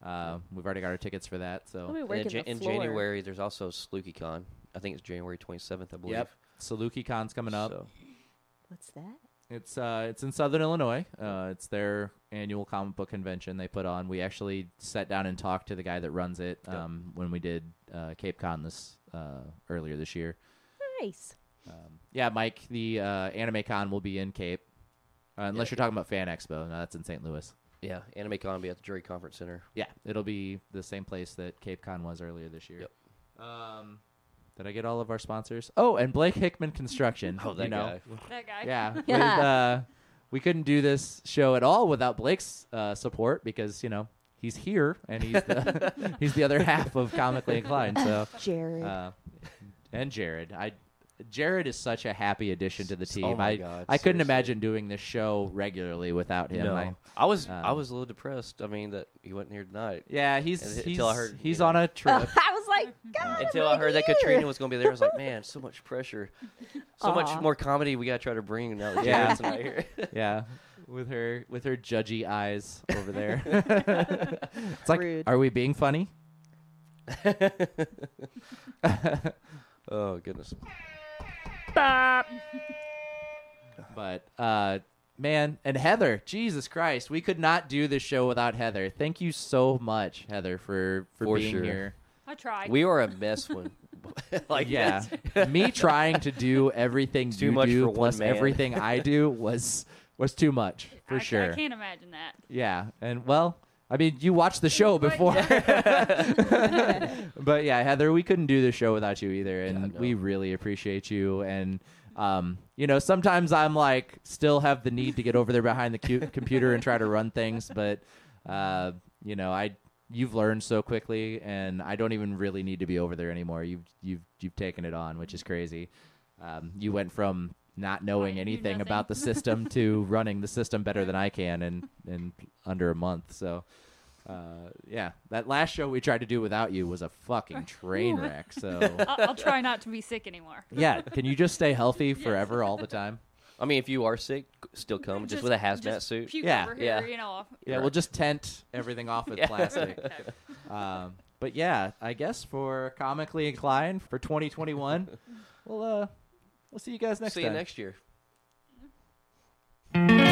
Uh, we've already got our tickets for that. So We'll be and in, Ja- the in floor. January there's also Saluki Con. I think it's January 27th, I believe. Yep. Saluki Con's coming up. So, What's that? It's uh, it's in Southern Illinois. Uh, it's their annual comic book convention they put on. We actually sat down and talked to the guy that runs it Yep. um, when we did uh, Cape Con this uh, earlier this year. Nice. Um, yeah, Mike, the uh, Anime Con will be in Cape, uh, unless Yeah. you're talking about Fan Expo. No, that's in St. Louis. Yeah, AnimeCon will be at the Drury Conference Center. Yeah, it'll be the same place that Cape Con was earlier this year. Yep. Um, did I get all of our sponsors? Oh, and Blake Hickman Construction. Oh, that you know. guy. That guy. Yeah. with, Yeah. uh, we couldn't do this show at all without Blake's uh, support because you know he's here and he's the he's the other half of comically inclined. So Jared. uh, and Jared, I Jared is such a happy addition to the team. oh my I God, I couldn't seriously. imagine doing this show regularly without him. No, I- I was I um, was a little depressed. I mean that he wasn't here tonight. yeah, he's And he's, until I heard, he's you know. on a trip. I was like, God. Until I'm I heard that. Katrina was going to be there, I was like, man, so much pressure, so Aw. much more comedy we got to try to bring now. That Yeah. Jared's not here. yeah. With her with her judgy eyes over there. it's like Rude. are we being funny? oh goodness. But uh man, and Heather, Jesus Christ, we could not do this show without Heather. Thank you so much, Heather, for for, For being sure. here. I tried. We are a mess when, like yeah, me trying to do everything Too you much do for one plus man. everything I do was was too much for I, sure. I can't imagine that. Yeah, and well, I mean, you watched the show before, yeah. but yeah, Heather, we couldn't do the show without you either, and Yeah, no. we really appreciate you. And um, you know, sometimes I'm like, still have the need to get over there behind the cu- computer and try to run things, but uh, you know, I you've learned so quickly, and I don't even really need to be over there anymore. You've you've you've taken it on, which is crazy. Um, you went from not knowing I anything about the system to running the system better than I can in in under a month. So, uh, yeah, that last show we tried to do without you was a fucking train wreck. So, I'll, I'll try not to be sick anymore. yeah, can you just stay healthy forever all the time? I mean, if you are sick, still come just, with a hazmat just suit. Puke Yeah, over here, yeah. you know. Yeah, Right. we'll just tent everything off with Yeah. plastic. Okay. Um, but yeah, I guess for comically inclined for 2021, we'll uh, We'll see you guys next see time. See you next year.